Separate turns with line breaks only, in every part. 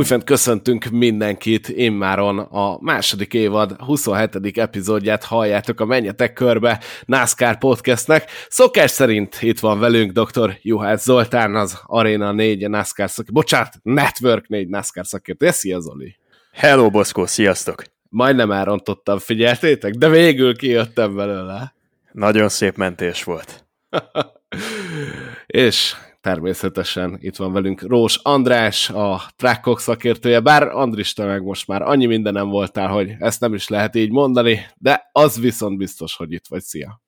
Újfent köszöntünk mindenkit, immáron a második évad 27. epizódját halljátok a Menjetek Körbe NASCAR podcastnek. Szokás szerint itt van velünk dr. Juhász Zoltán, az Arena 4 NASCAR szakértő, bocsánat, Network 4 NASCAR szakértő. Szia Zoli!
Hello, Boszkó, sziasztok!
Majdnem elrontottam, figyeltétek? De végül kijöttem belőle.
Nagyon szép mentés volt.
És természetesen itt van velünk Rós András, a Trackok szakértője, bár Andris, te meg most már annyi mindenem voltál, hogy ezt nem is lehet így mondani, de az viszont biztos, hogy itt vagy. Szia!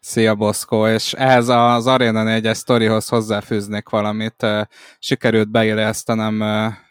Szia Boszkó, és ehhez az Arena 4 sztorihoz hozzáfűznék valamit. Sikerült beillesztenem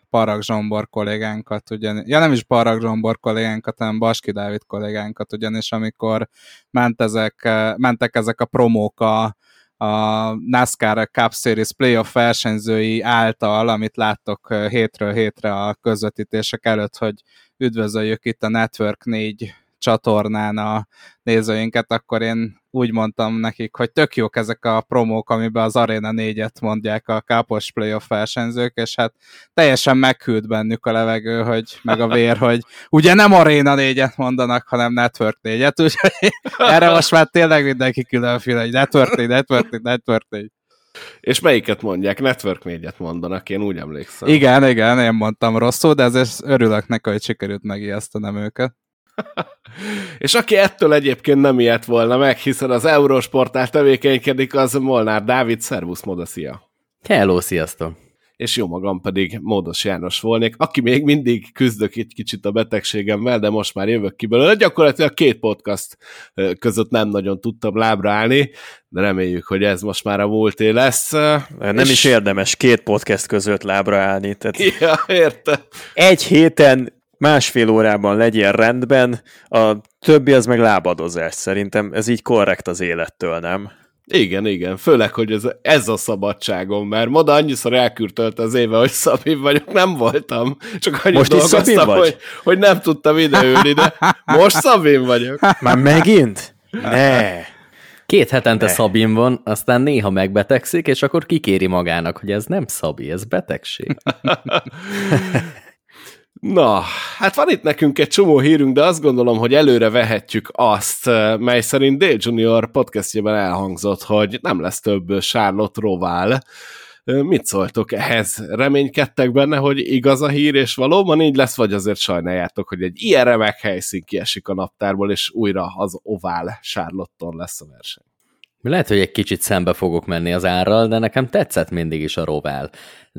Parag Zsombor kollégánkat, ugyan, ja nem is Parag Zsombor kollégánkat, hanem Baski Dávid kollégánkat, ugyanis amikor ment ezek, mentek ezek a promók a, a NASCAR Cup Series playoff versenyzői által, amit láttok hétről hétre a közvetítések előtt, hogy üdvözöljük itt a Network 4 csatornán a nézőinket, akkor én úgy mondtam nekik, hogy tök jók ezek a promók, amiben az Arena 4-et mondják a kápos playoff versenyzők, és hát teljesen meghűlt bennük a levegő, hogy meg a vér, hogy ugye nem Arena 4-et mondanak, hanem Network 4-et, úgyhogy erre most már tényleg mindenki különféle, hogy Network 4, Network 4, Network 4.
És melyiket mondják? Network 4-et mondanak, én úgy emlékszem.
Igen, igen, én mondtam rosszul, de ezért örülök neki, hogy sikerült megijesztenem őket.
És aki ettől egyébként nem ilyet volna meg, hiszen az Eurosportál tevékenykedik, az Molnár Dávid, szervusz, moda, szia!
Hello, sziasztok!
És jó magam pedig Módos János volnék, aki még mindig küzdök egy kicsit a betegségemmel, de most már jövök ki belőle. Gyakorlatilag két podcast között nem nagyon tudtam lábra állni, de reméljük, hogy ez most már a múlté lesz.
Nem és... is érdemes két podcast között lábra állni. Tehát
ja, értem.
Egy héten másfél órában legyél rendben, a többi az meg lábadozás. Szerintem ez így korrekt az élettől, nem?
Igen, igen, főleg, hogy ez, ez a szabadságom, mert Moda annyiszor elkürtölt az éve, hogy Szabin vagyok, nem voltam, csak annyit most dolgoztam, hogy, hogy nem tudtam ideülni, de most Szabin vagyok.
Már megint? Ne!
Két hetente ne. Szabin van, aztán néha megbetegszik, és akkor kikéri magának, hogy ez nem Szabi, ez betegség.
Na, hát van itt nekünk egy csomó hírünk, de azt gondolom, hogy előre vehetjük azt, eh, mely szerint Dale Junior podcastjében elhangzott, hogy nem lesz több Charlotte Rovál. Mit szóltok ehhez? Reménykedtek benne, hogy igaz a hír, és valóban így lesz, vagy azért sajnáljátok, hogy egy ilyen remek helyszín kiesik a naptárból, és újra az ovál Charlotte-on lesz a verseny?
Lehet, hogy egy kicsit szembe fogok menni az árral, de nekem tetszett mindig is a Rovál.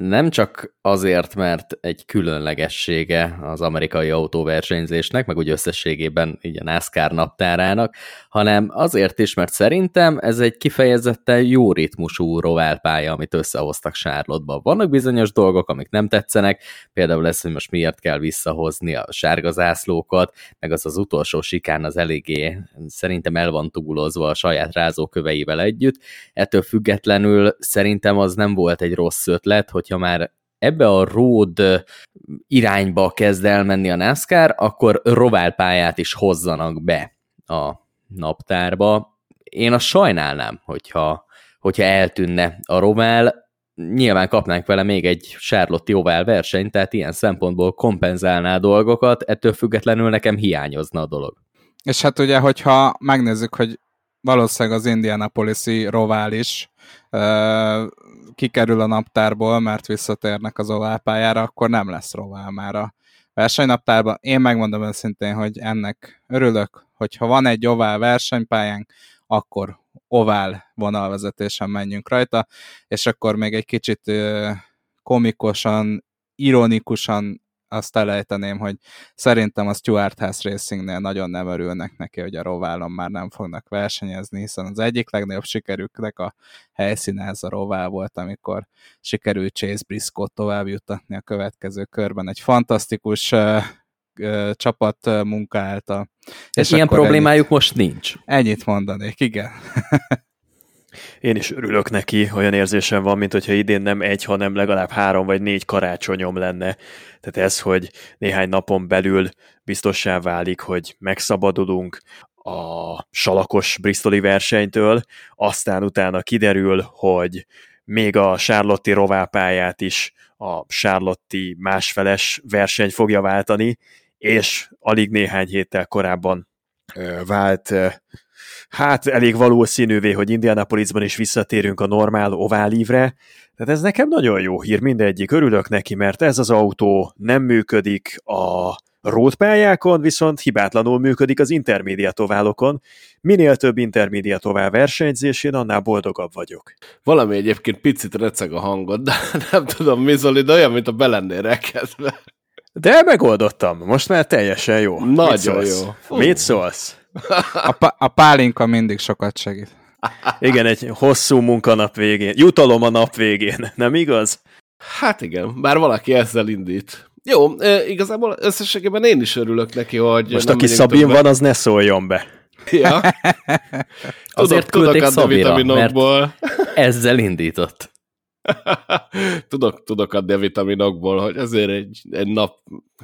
Nem csak azért, mert egy különlegessége az amerikai autóversenyzésnek, meg úgy összességében így a NASCAR naptárának, hanem azért is, mert szerintem ez egy kifejezetten jó ritmusú roválpálya, amit összehoztak Sárlotba. Vannak bizonyos dolgok, amik nem tetszenek, például lesz, hogy most miért kell visszahozni a sárga zászlókat, meg az az utolsó sikán az eléggé szerintem el van túlozva a saját rázóköveivel együtt. Ettől függetlenül szerintem az nem volt egy rossz ötlet, hogy hogyha már ebbe a road irányba kezd elmenni a NASCAR, akkor roválpályát is hozzanak be a naptárba. Én azt sajnálnám, hogyha, hogyha eltűnne a rovál, nyilván kapnánk vele még egy Charlotte Oval versenyt, tehát ilyen szempontból kompenzálná a dolgokat, ettől függetlenül nekem hiányozna a dolog.
És hát ugye, hogyha megnézzük, hogy valószínűleg az Indianapolis-i rovál is kikerül a naptárból, mert visszatérnek az oválpályára, akkor nem lesz rovál már a versenynaptárban. Én megmondom őszintén, hogy ennek örülök, hogyha van egy ovál versenypályánk, akkor ovál vonalvezetésen menjünk rajta, és akkor még egy kicsit komikusan, ironikusan azt elejteném, hogy szerintem a Stuart House Racingnél nagyon nem örülnek neki, hogy a roválon már nem fognak versenyezni, hiszen az egyik legnagyobb sikerüknek a helyszíne ez a rovál volt, amikor sikerült Chase Briscoe tovább jutatni a következő körben. Egy fantasztikus uh, uh, csapat uh, munka által.
És ilyen problémájuk ennyit, most nincs.
Ennyit mondanék, igen.
Én is örülök neki, olyan érzésem van, mint hogyha idén nem egy, hanem legalább három vagy négy karácsonyom lenne. Tehát ez, hogy néhány napon belül biztossá válik, hogy megszabadulunk a salakos bristoli versenytől, aztán utána kiderül, hogy még a Sárlotti roválpályát is a Sárlotti másfeles verseny fogja váltani, és alig néhány héttel korábban vált hát elég valószínűvé, hogy Indianapolisban is visszatérünk a normál oválívre, tehát ez nekem nagyon jó hír, mindegyik, örülök neki, mert ez az autó nem működik a rótpályákon, viszont hibátlanul működik az intermédiatoválokon. Minél több intermédiatovál versenyzésén, annál boldogabb vagyok.
Valami egyébként picit receg a hangod, de nem tudom mi Zoli, de olyan, mint a belennél rekedve.
De megoldottam, most már teljesen jó.
Nagyon Mit jó.
Fú. Mit szólsz?
A, pá- a pálinka mindig sokat segít.
Igen, egy hosszú munkanap végén. Jutalom a nap végén, nem igaz?
Hát igen, bár valaki ezzel indít. Jó, igazából összességében én is örülök neki, hogy...
Most aki Szabin többen. van, az ne szóljon be.
Ja.
Azért tudok, küldték tudok Szabira, mert ezzel indított.
tudok, tudok adni a vitaminokból, hogy azért egy, egy nap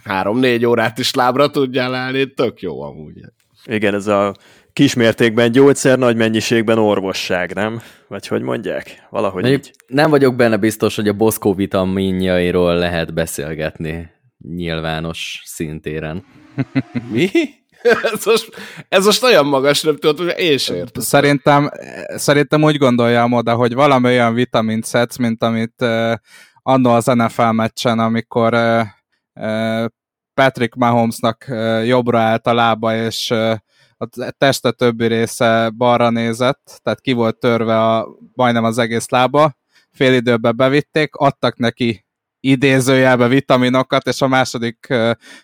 három-négy órát is lábra tudjál állni, tök jó amúgy.
Igen, ez a kismértékben gyógyszer, nagy mennyiségben orvosság, nem? Vagy hogy mondják? Valahogy így.
Nem vagyok benne biztos, hogy a Boszkó vitaminjairól lehet beszélgetni nyilvános szintéren.
Mi? ez, most, ez most olyan magas tudod, hogy én sem értem.
Szerintem, szerintem úgy gondoljam oda, hogy valami olyan vitamint szedsz, mint amit uh, annó az NFL meccsen, amikor uh, uh, Patrick Mahomesnak jobbra állt a lába, és a teste többi része balra nézett, tehát ki volt törve a, majdnem az egész lába, fél időben bevitték, adtak neki idézőjelbe vitaminokat, és a második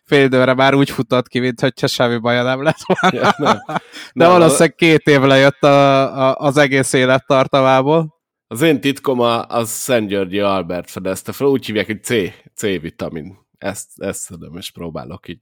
fél időre már úgy futott ki, mint hogyha semmi baja nem lett volna. Ja, nem. De nem, valószínűleg két év lejött a, a, az egész élettartamából.
Az én titkom a, az Szent Györgyi Albert fedezte fel, úgy hívják, hogy C, C-vitamin ezt, ezt szedem, és próbálok így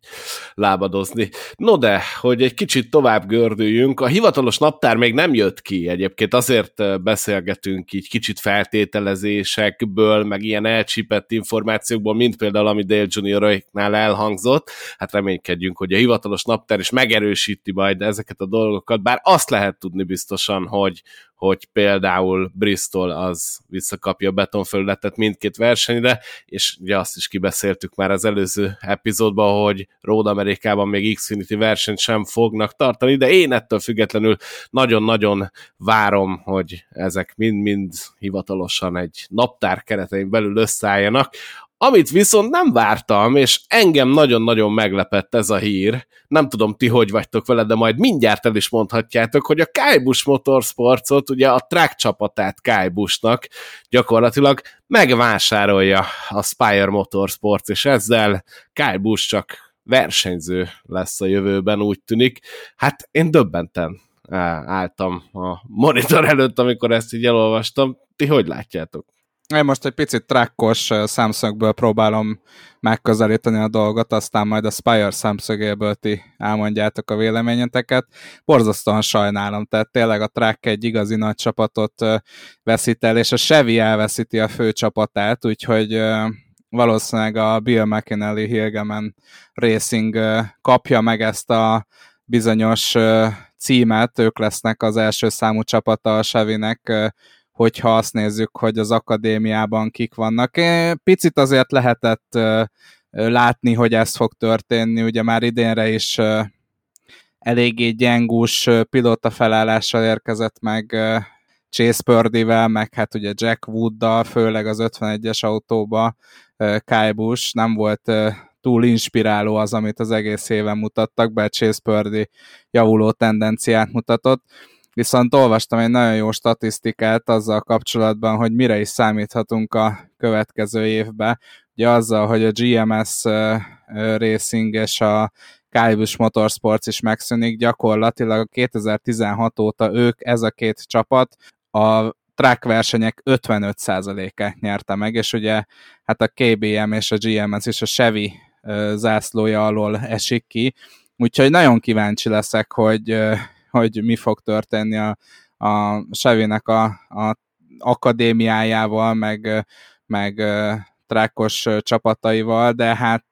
lábadozni. No de, hogy egy kicsit tovább gördüljünk, a hivatalos naptár még nem jött ki egyébként, azért beszélgetünk így kicsit feltételezésekből, meg ilyen elcsípett információkból, mint például, ami Dale Junioroknál elhangzott. Hát reménykedjünk, hogy a hivatalos naptár is megerősíti majd ezeket a dolgokat, bár azt lehet tudni biztosan, hogy, hogy például Bristol az visszakapja a betonfelületet mindkét versenyre, és ugye azt is kibeszéltük már az előző epizódban, hogy Road Amerikában még Xfinity versenyt sem fognak tartani, de én ettől függetlenül nagyon-nagyon várom, hogy ezek mind-mind hivatalosan egy naptár keretein belül összeálljanak. Amit viszont nem vártam, és engem nagyon-nagyon meglepett ez a hír, nem tudom ti hogy vagytok vele, de majd mindjárt el is mondhatjátok, hogy a Kaibush Motorsportsot, ugye a track csapatát Kaibushnak gyakorlatilag megvásárolja a Spire Motorsports, és ezzel Kaibush csak versenyző lesz a jövőben, úgy tűnik. Hát én döbbenten álltam a monitor előtt, amikor ezt így elolvastam. Ti hogy látjátok?
Én most egy picit trackos szemszögből próbálom megközelíteni a dolgot, aztán majd a Spire szemszögéből ti elmondjátok a véleményeteket. Borzasztóan sajnálom, tehát tényleg a track egy igazi nagy csapatot veszít el, és a Chevy elveszíti a fő csapatát, úgyhogy valószínűleg a Bill McKinley Hilgeman Racing kapja meg ezt a bizonyos címet, ők lesznek az első számú csapata a Chevy-nek hogyha azt nézzük, hogy az akadémiában kik vannak. Picit azért lehetett látni, hogy ez fog történni, ugye már idénre is eléggé gyengús pilóta felállással érkezett meg Chase Purdy-vel, meg hát ugye Jack Wooddal, főleg az 51-es autóba Kyle Busch. Nem volt túl inspiráló az, amit az egész éven mutattak, be Chase Purdy javuló tendenciát mutatott viszont olvastam egy nagyon jó statisztikát azzal kapcsolatban, hogy mire is számíthatunk a következő évben. Ugye azzal, hogy a GMS Racing és a Kálibus Motorsports is megszűnik, gyakorlatilag 2016 óta ők, ez a két csapat, a track versenyek 55%-át nyerte meg, és ugye hát a KBM és a GMS és a Chevy zászlója alól esik ki, úgyhogy nagyon kíváncsi leszek, hogy hogy mi fog történni a, a Sevének a, a akadémiájával, meg, meg trákos csapataival, de hát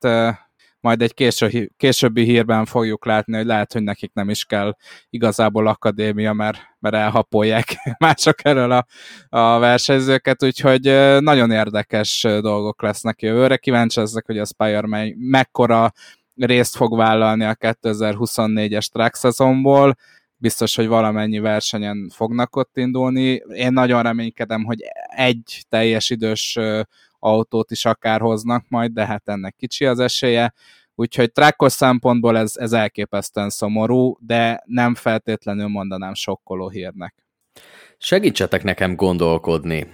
majd egy késő, későbbi hírben fogjuk látni, hogy lehet, hogy nekik nem is kell igazából akadémia, mert, mert elhapolják mások erről a, a versenyzőket, úgyhogy nagyon érdekes dolgok lesznek jövőre. Kíváncsi leszek, hogy a Spire mekkora részt fog vállalni a 2024-es track szezonból, biztos, hogy valamennyi versenyen fognak ott indulni. Én nagyon reménykedem, hogy egy teljes idős autót is akár hoznak majd, de hát ennek kicsi az esélye. Úgyhogy trákkos szempontból ez, ez elképesztően szomorú, de nem feltétlenül mondanám sokkoló hírnek.
Segítsetek nekem gondolkodni.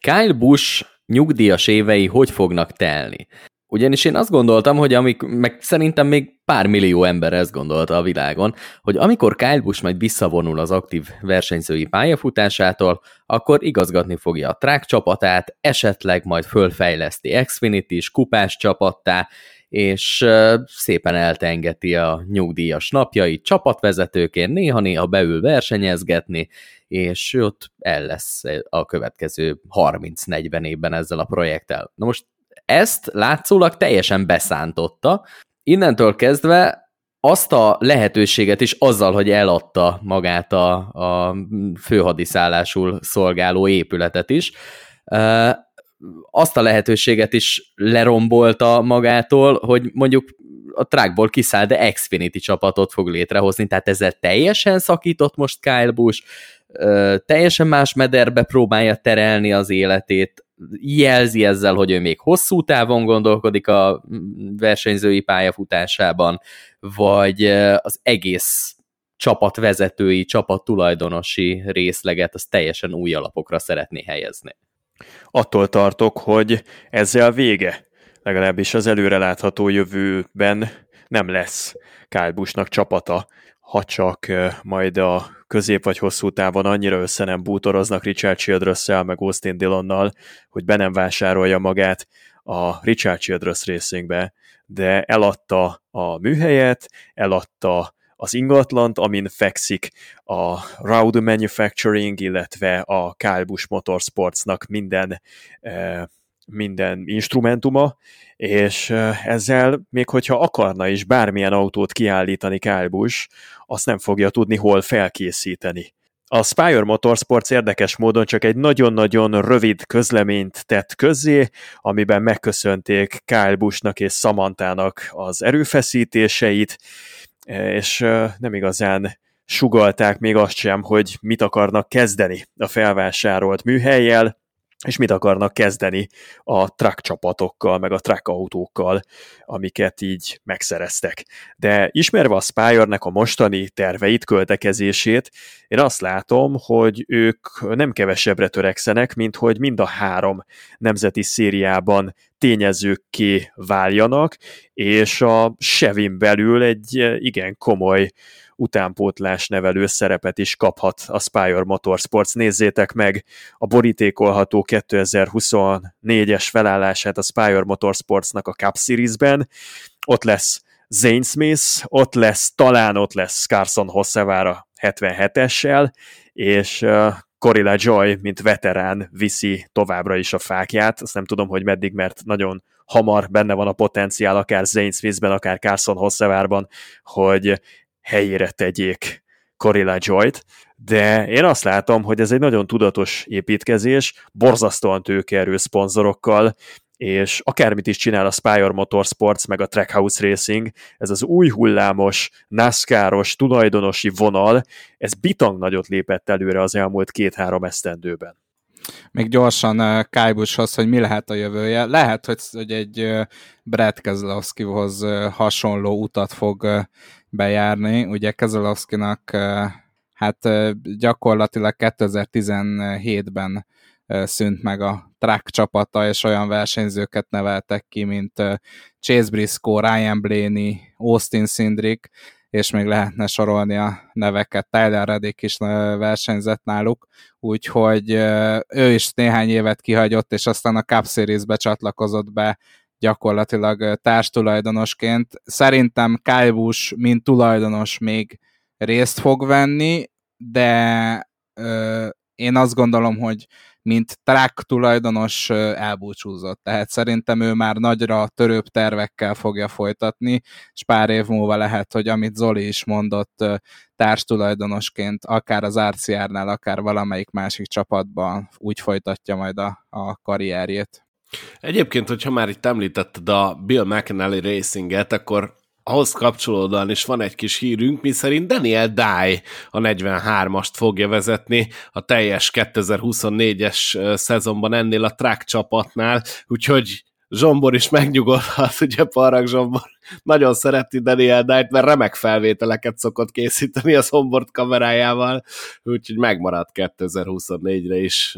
Kyle Busch nyugdíjas évei hogy fognak telni? Ugyanis én azt gondoltam, hogy amik, meg szerintem még pár millió ember ezt gondolta a világon, hogy amikor Kyle Busch majd visszavonul az aktív versenyzői pályafutásától, akkor igazgatni fogja a track csapatát, esetleg majd fölfejleszti Xfinity-s kupás csapattá, és szépen eltengeti a nyugdíjas napjait csapatvezetőként, néha-néha beül versenyezgetni, és ott el lesz a következő 30-40 évben ezzel a projekttel. Na most ezt látszólag teljesen beszántotta. Innentől kezdve azt a lehetőséget is azzal, hogy eladta magát a, a főhadiszállásul szolgáló épületet is, azt a lehetőséget is lerombolta magától, hogy mondjuk a trackból kiszáll, de Xfinity csapatot fog létrehozni, tehát ezzel teljesen szakított most Kyle Busch, teljesen más mederbe próbálja terelni az életét, jelzi ezzel, hogy ő még hosszú távon gondolkodik a versenyzői pályafutásában, vagy az egész csapatvezetői, csapattulajdonosi részleget az teljesen új alapokra szeretné helyezni.
Attól tartok, hogy ezzel vége, legalábbis az előrelátható jövőben nem lesz Kyle csapata, ha csak majd a közép vagy hosszú távon annyira össze nem bútoroznak Richard childress meg Austin Dillonnal, hogy be nem vásárolja magát a Richard Childress Racingbe, de eladta a műhelyet, eladta az ingatlant, amin fekszik a Raudu Manufacturing, illetve a Kyle Busch Motorsportsnak minden, minden instrumentuma, és ezzel még hogyha akarna is bármilyen autót kiállítani Kyle Busch, azt nem fogja tudni hol felkészíteni. A Spire Motorsports érdekes módon csak egy nagyon-nagyon rövid közleményt tett közzé, amiben megköszönték Kyle Buschnak és Samantának az erőfeszítéseit, és nem igazán sugalták még azt sem, hogy mit akarnak kezdeni a felvásárolt műhelyjel, és mit akarnak kezdeni a track csapatokkal, meg a track autókkal, amiket így megszereztek. De ismerve a Spire-nek a mostani terveit, költekezését, én azt látom, hogy ők nem kevesebbre törekszenek, mint hogy mind a három nemzeti szériában tényezőkké váljanak, és a Sevin belül egy igen komoly utánpótlás nevelő szerepet is kaphat a Spire Motorsports. Nézzétek meg a borítékolható 2024-es felállását a Spire Motorsportsnak a Cup Series-ben. Ott lesz Zane Smith, ott lesz, talán ott lesz Carson Hossevara 77-essel, és uh, Corilla Joy, mint veterán viszi továbbra is a fákját. Azt nem tudom, hogy meddig, mert nagyon hamar benne van a potenciál, akár Zane Smithben, akár Carson Hossevárban, hogy helyére tegyék Corilla Joy-t, de én azt látom, hogy ez egy nagyon tudatos építkezés, borzasztóan tőkerő szponzorokkal, és akármit is csinál a Spire Motorsports, meg a Trackhouse Racing, ez az új hullámos, NASCAR-os, tulajdonosi vonal, ez bitang nagyot lépett előre az elmúlt két-három esztendőben.
Még gyorsan uh, Kájbushoz, hogy mi lehet a jövője. Lehet, hogy, hogy egy uh, Brad Keselowskihoz uh, hasonló utat fog bejárni. Ugye Keselowskinak hát gyakorlatilag 2017-ben szűnt meg a track csapata, és olyan versenyzőket neveltek ki, mint Chase Briscoe, Ryan Blaney, Austin Sindrick, és még lehetne sorolni a neveket. Tyler Reddick is versenyzett náluk, úgyhogy ő is néhány évet kihagyott, és aztán a Cup Series-be csatlakozott be gyakorlatilag társtulajdonosként. Szerintem Kyle Busch, mint tulajdonos még részt fog venni, de ö, én azt gondolom, hogy mint track tulajdonos elbúcsúzott. Tehát szerintem ő már nagyra törőbb tervekkel fogja folytatni, és pár év múlva lehet, hogy amit Zoli is mondott, társtulajdonosként akár az RCR-nál, akár valamelyik másik csapatban úgy folytatja majd a, a karrierjét.
Egyébként, hogyha már itt említetted a Bill McAnally Racinget, akkor ahhoz kapcsolódóan is van egy kis hírünk, mi szerint Daniel Dye a 43-ast fogja vezetni a teljes 2024-es szezonban ennél a track csapatnál, úgyhogy Zsombor is megnyugodhat, ugye Parag Zsombor? Nagyon szereti Daniel Dye-t, mert remek felvételeket szokott készíteni a Zsombort kamerájával, úgyhogy megmaradt 2024-re is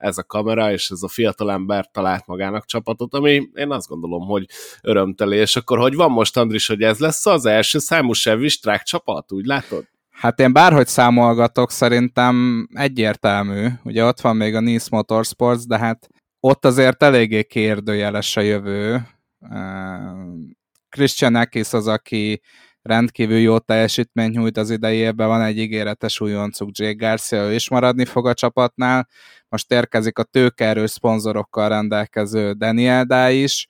ez a kamera, és ez a fiatalember talált magának csapatot, ami én azt gondolom, hogy örömteli. És akkor hogy van most, Andris, hogy ez lesz az első számú Chevy Strike csapat, úgy látod?
Hát én bárhogy számolgatok, szerintem egyértelmű. Ugye ott van még a Nice Motorsports, de hát ott azért eléggé kérdőjeles a jövő. Christian Ekis az, aki rendkívül jó teljesítményt nyújt az idejében, van egy ígéretes újoncuk, Jake Garcia, ő is maradni fog a csapatnál, most érkezik a tőkerős szponzorokkal rendelkező Daniel Dá is,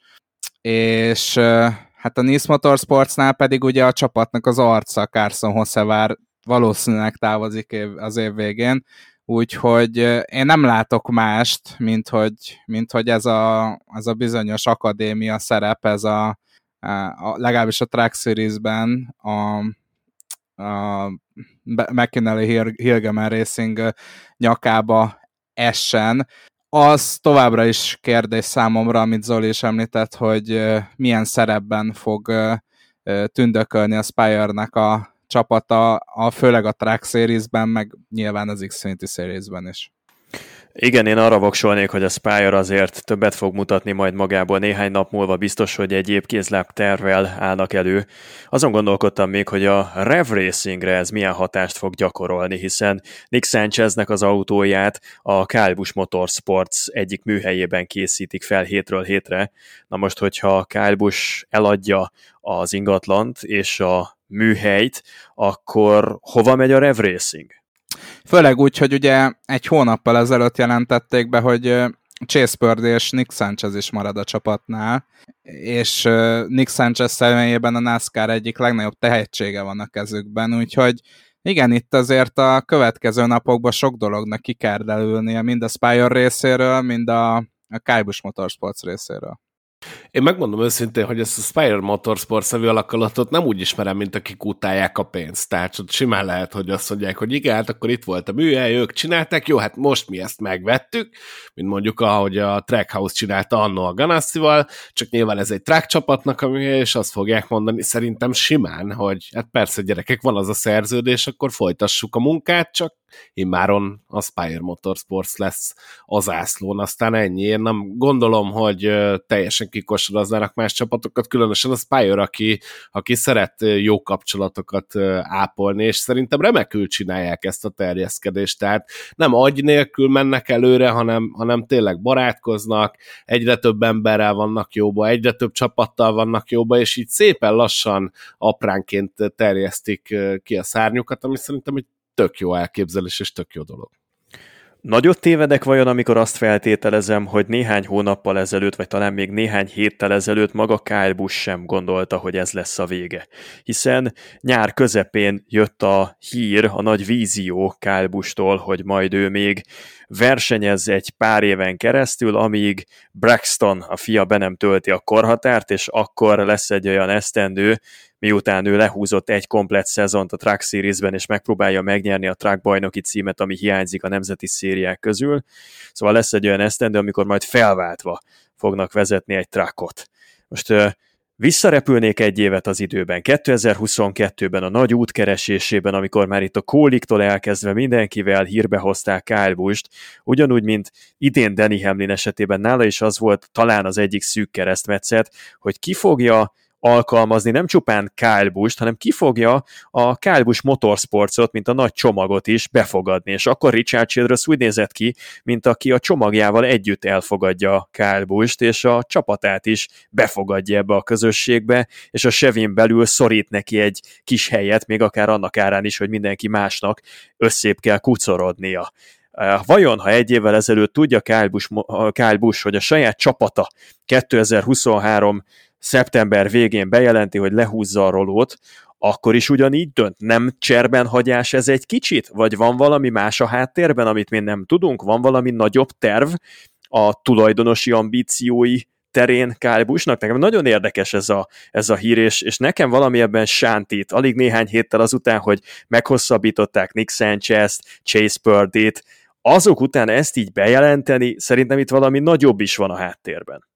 és hát a Nice Motorsportsnál pedig ugye a csapatnak az arca Carson Hossevár valószínűleg távozik az év végén, úgyhogy én nem látok mást, mint hogy, mint hogy ez, a, ez a bizonyos akadémia szerep, ez a, a legalábbis a Track Series-ben a, a McKinney Hilgemer Racing nyakába essen. Az továbbra is kérdés számomra, amit Zoli is említett, hogy milyen szerepben fog tündökölni a Spire-nek a csapata, a, főleg a Track Series-ben, meg nyilván az Xfinity Series-ben is.
Igen, én arra voksolnék, hogy a Spire azért többet fog mutatni majd magából. Néhány nap múlva biztos, hogy egy épkézláb tervvel állnak elő. Azon gondolkodtam még, hogy a Rev Racingre ez milyen hatást fog gyakorolni, hiszen Nick Sancheznek az autóját a Kálbus Motorsports egyik műhelyében készítik fel hétről hétre. Na most, hogyha Kálbus eladja az ingatlant és a műhelyt, akkor hova megy a Rev Racing?
Főleg úgy, hogy ugye egy hónappal ezelőtt jelentették be, hogy Chase Purdy és Nick Sanchez is marad a csapatnál, és Nick Sanchez személyében a NASCAR egyik legnagyobb tehetsége van a kezükben, úgyhogy igen, itt azért a következő napokban sok dolognak ki kell delülnie, mind a Spire részéről, mind a, a Kybus Motorsports részéről.
Én megmondom őszintén, hogy ezt a Spire Motorsport nevű alakulatot nem úgy ismerem, mint akik utálják a pénzt. Tehát ott simán lehet, hogy azt mondják, hogy igen, hát akkor itt volt a műhely, ők csinálták, jó, hát most mi ezt megvettük, mint mondjuk ahogy a Trackhouse csinálta annó a Ganassival, csak nyilván ez egy track csapatnak a műhely, és azt fogják mondani szerintem simán, hogy hát persze gyerekek, van az a szerződés, akkor folytassuk a munkát, csak immáron a Spire Motorsports lesz az ászlón, aztán ennyi. Én nem gondolom, hogy teljesen kikosoroznának más csapatokat, különösen a Spire, aki, aki szeret jó kapcsolatokat ápolni, és szerintem remekül csinálják ezt a terjeszkedést, tehát nem agy nélkül mennek előre, hanem, hanem tényleg barátkoznak, egyre több emberrel vannak jóba, egyre több csapattal vannak jóba, és így szépen lassan apránként terjesztik ki a szárnyukat, ami szerintem egy tök jó elképzelés és tök jó dolog.
Nagyot tévedek vajon, amikor azt feltételezem, hogy néhány hónappal ezelőtt, vagy talán még néhány héttel ezelőtt maga Kyle Busch sem gondolta, hogy ez lesz a vége. Hiszen nyár közepén jött a hír, a nagy vízió Kyle Busch-tól, hogy majd ő még versenyez egy pár éven keresztül, amíg Braxton, a fia be nem tölti a korhatárt, és akkor lesz egy olyan esztendő, miután ő lehúzott egy komplet szezont a Track Series-ben, és megpróbálja megnyerni a Track bajnoki címet, ami hiányzik a nemzeti szériák közül. Szóval lesz egy olyan esztendő, amikor majd felváltva fognak vezetni egy trackot. Most Visszarepülnék egy évet az időben, 2022-ben a nagy útkeresésében, amikor már itt a kóliktól elkezdve mindenkivel hírbe hozták Kyle Busch-t, ugyanúgy, mint idén Danny Hamlin esetében. Nála is az volt talán az egyik szűk keresztmetszet, hogy ki fogja alkalmazni nem csupán Kyle Busch, hanem kifogja a Kyle Busch Motorsportsot, mint a nagy csomagot is befogadni, és akkor Richard Childress úgy nézett ki, mint aki a csomagjával együtt elfogadja Kyle Busch-t, és a csapatát is befogadja ebbe a közösségbe, és a Chevin belül szorít neki egy kis helyet, még akár annak árán is, hogy mindenki másnak összép kell kucorodnia. Vajon, ha egy évvel ezelőtt tudja Kyle Busch, Kyle Busch, hogy a saját csapata 2023 szeptember végén bejelenti, hogy lehúzza a rolót, akkor is ugyanígy dönt? Nem cserben hagyás ez egy kicsit? Vagy van valami más a háttérben, amit mi nem tudunk? Van valami nagyobb terv a tulajdonosi ambíciói terén Kyle Busch-nak. Nekem nagyon érdekes ez a, ez a hír, és, és nekem valami ebben sántít. Alig néhány héttel azután, hogy meghosszabbították Nick Sanchez-t, Chase Purdy-t, azok után ezt így bejelenteni, szerintem itt valami nagyobb is van a háttérben.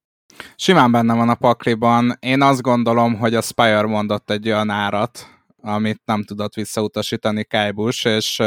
Simán benne van a pakliban. Én azt gondolom, hogy a Spire mondott egy olyan árat, amit nem tudott visszautasítani Kajbus, és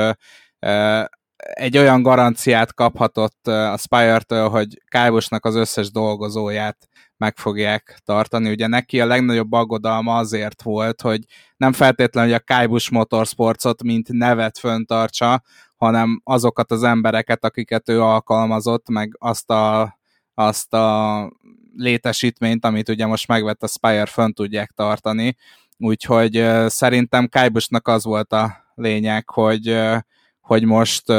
egy olyan garanciát kaphatott a Spire-től, hogy Kajbusnak az összes dolgozóját meg fogják tartani. Ugye neki a legnagyobb aggodalma azért volt, hogy nem feltétlenül, hogy a Kajbus Motorsportsot mint nevet föntartsa, hanem azokat az embereket, akiket ő alkalmazott, meg azt a, azt a létesítményt, amit ugye most megvett a Spire, fönn tudják tartani. Úgyhogy szerintem Kajbusnak az volt a lényeg, hogy, hogy most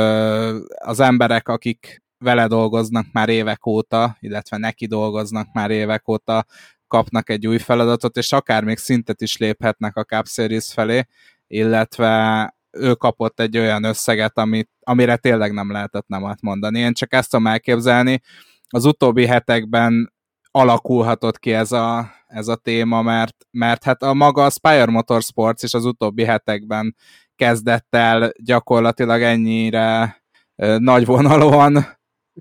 az emberek, akik vele dolgoznak már évek óta, illetve neki dolgoznak már évek óta, kapnak egy új feladatot, és akár még szintet is léphetnek a Cup Series felé, illetve ő kapott egy olyan összeget, amit, amire tényleg nem lehetett nem mondani. Én csak ezt tudom elképzelni. Az utóbbi hetekben alakulhatott ki ez a, ez a téma, mert, mert hát a maga a Spire Motorsports is az utóbbi hetekben kezdett el gyakorlatilag ennyire nagyvonalúan,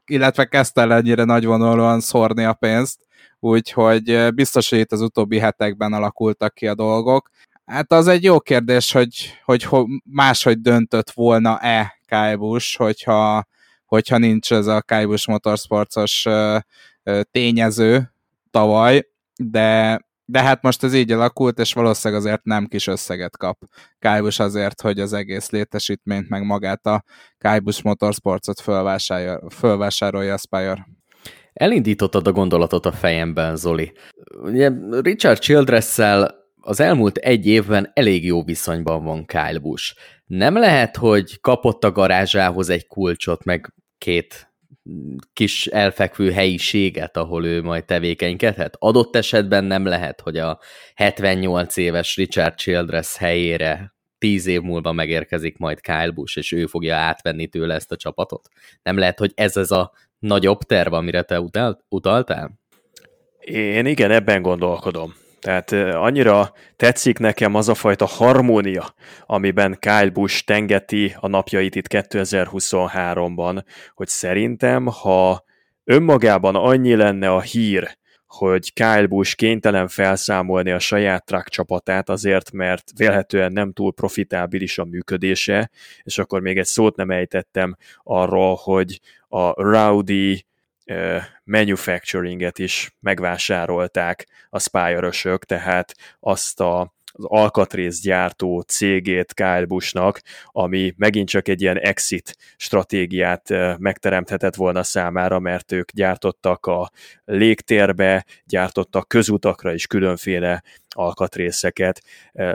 illetve kezdte el ennyire nagyvonalúan szórni a pénzt, úgyhogy biztos, hogy itt az utóbbi hetekben alakultak ki a dolgok. Hát az egy jó kérdés, hogy, hogy máshogy döntött volna-e Kajbus, hogyha, hogyha nincs ez a Kajbus Motorsportos tényező tavaly, de, de hát most ez így alakult, és valószínűleg azért nem kis összeget kap Kajbus azért, hogy az egész létesítményt, meg magát a Kajbus Motorsportsot fölvásárolja a Spire.
Elindítottad a gondolatot a fejemben, Zoli. Ugye Richard childress az elmúlt egy évben elég jó viszonyban van Kyle Busch. Nem lehet, hogy kapott a garázsához egy kulcsot, meg két kis elfekvő helyiséget, ahol ő majd tevékenykedhet. Adott esetben nem lehet, hogy a 78 éves Richard Childress helyére 10 év múlva megérkezik majd Kyle Busch, és ő fogja átvenni tőle ezt a csapatot. Nem lehet, hogy ez az a nagyobb terv, amire te utaltál?
Én igen, ebben gondolkodom. Tehát annyira tetszik nekem az a fajta harmónia, amiben Kyle Busch tengeti a napjait itt 2023-ban, hogy szerintem, ha önmagában annyi lenne a hír, hogy Kyle Busch kénytelen felszámolni a saját track csapatát azért, mert vélhetően nem túl profitábilis a működése, és akkor még egy szót nem ejtettem arról, hogy a Rowdy manufacturinget is megvásárolták a spire tehát azt a az alkatrészgyártó cégét Kyle Busch-nak, ami megint csak egy ilyen exit stratégiát megteremthetett volna számára, mert ők gyártottak a légtérbe, gyártottak közutakra is különféle alkatrészeket.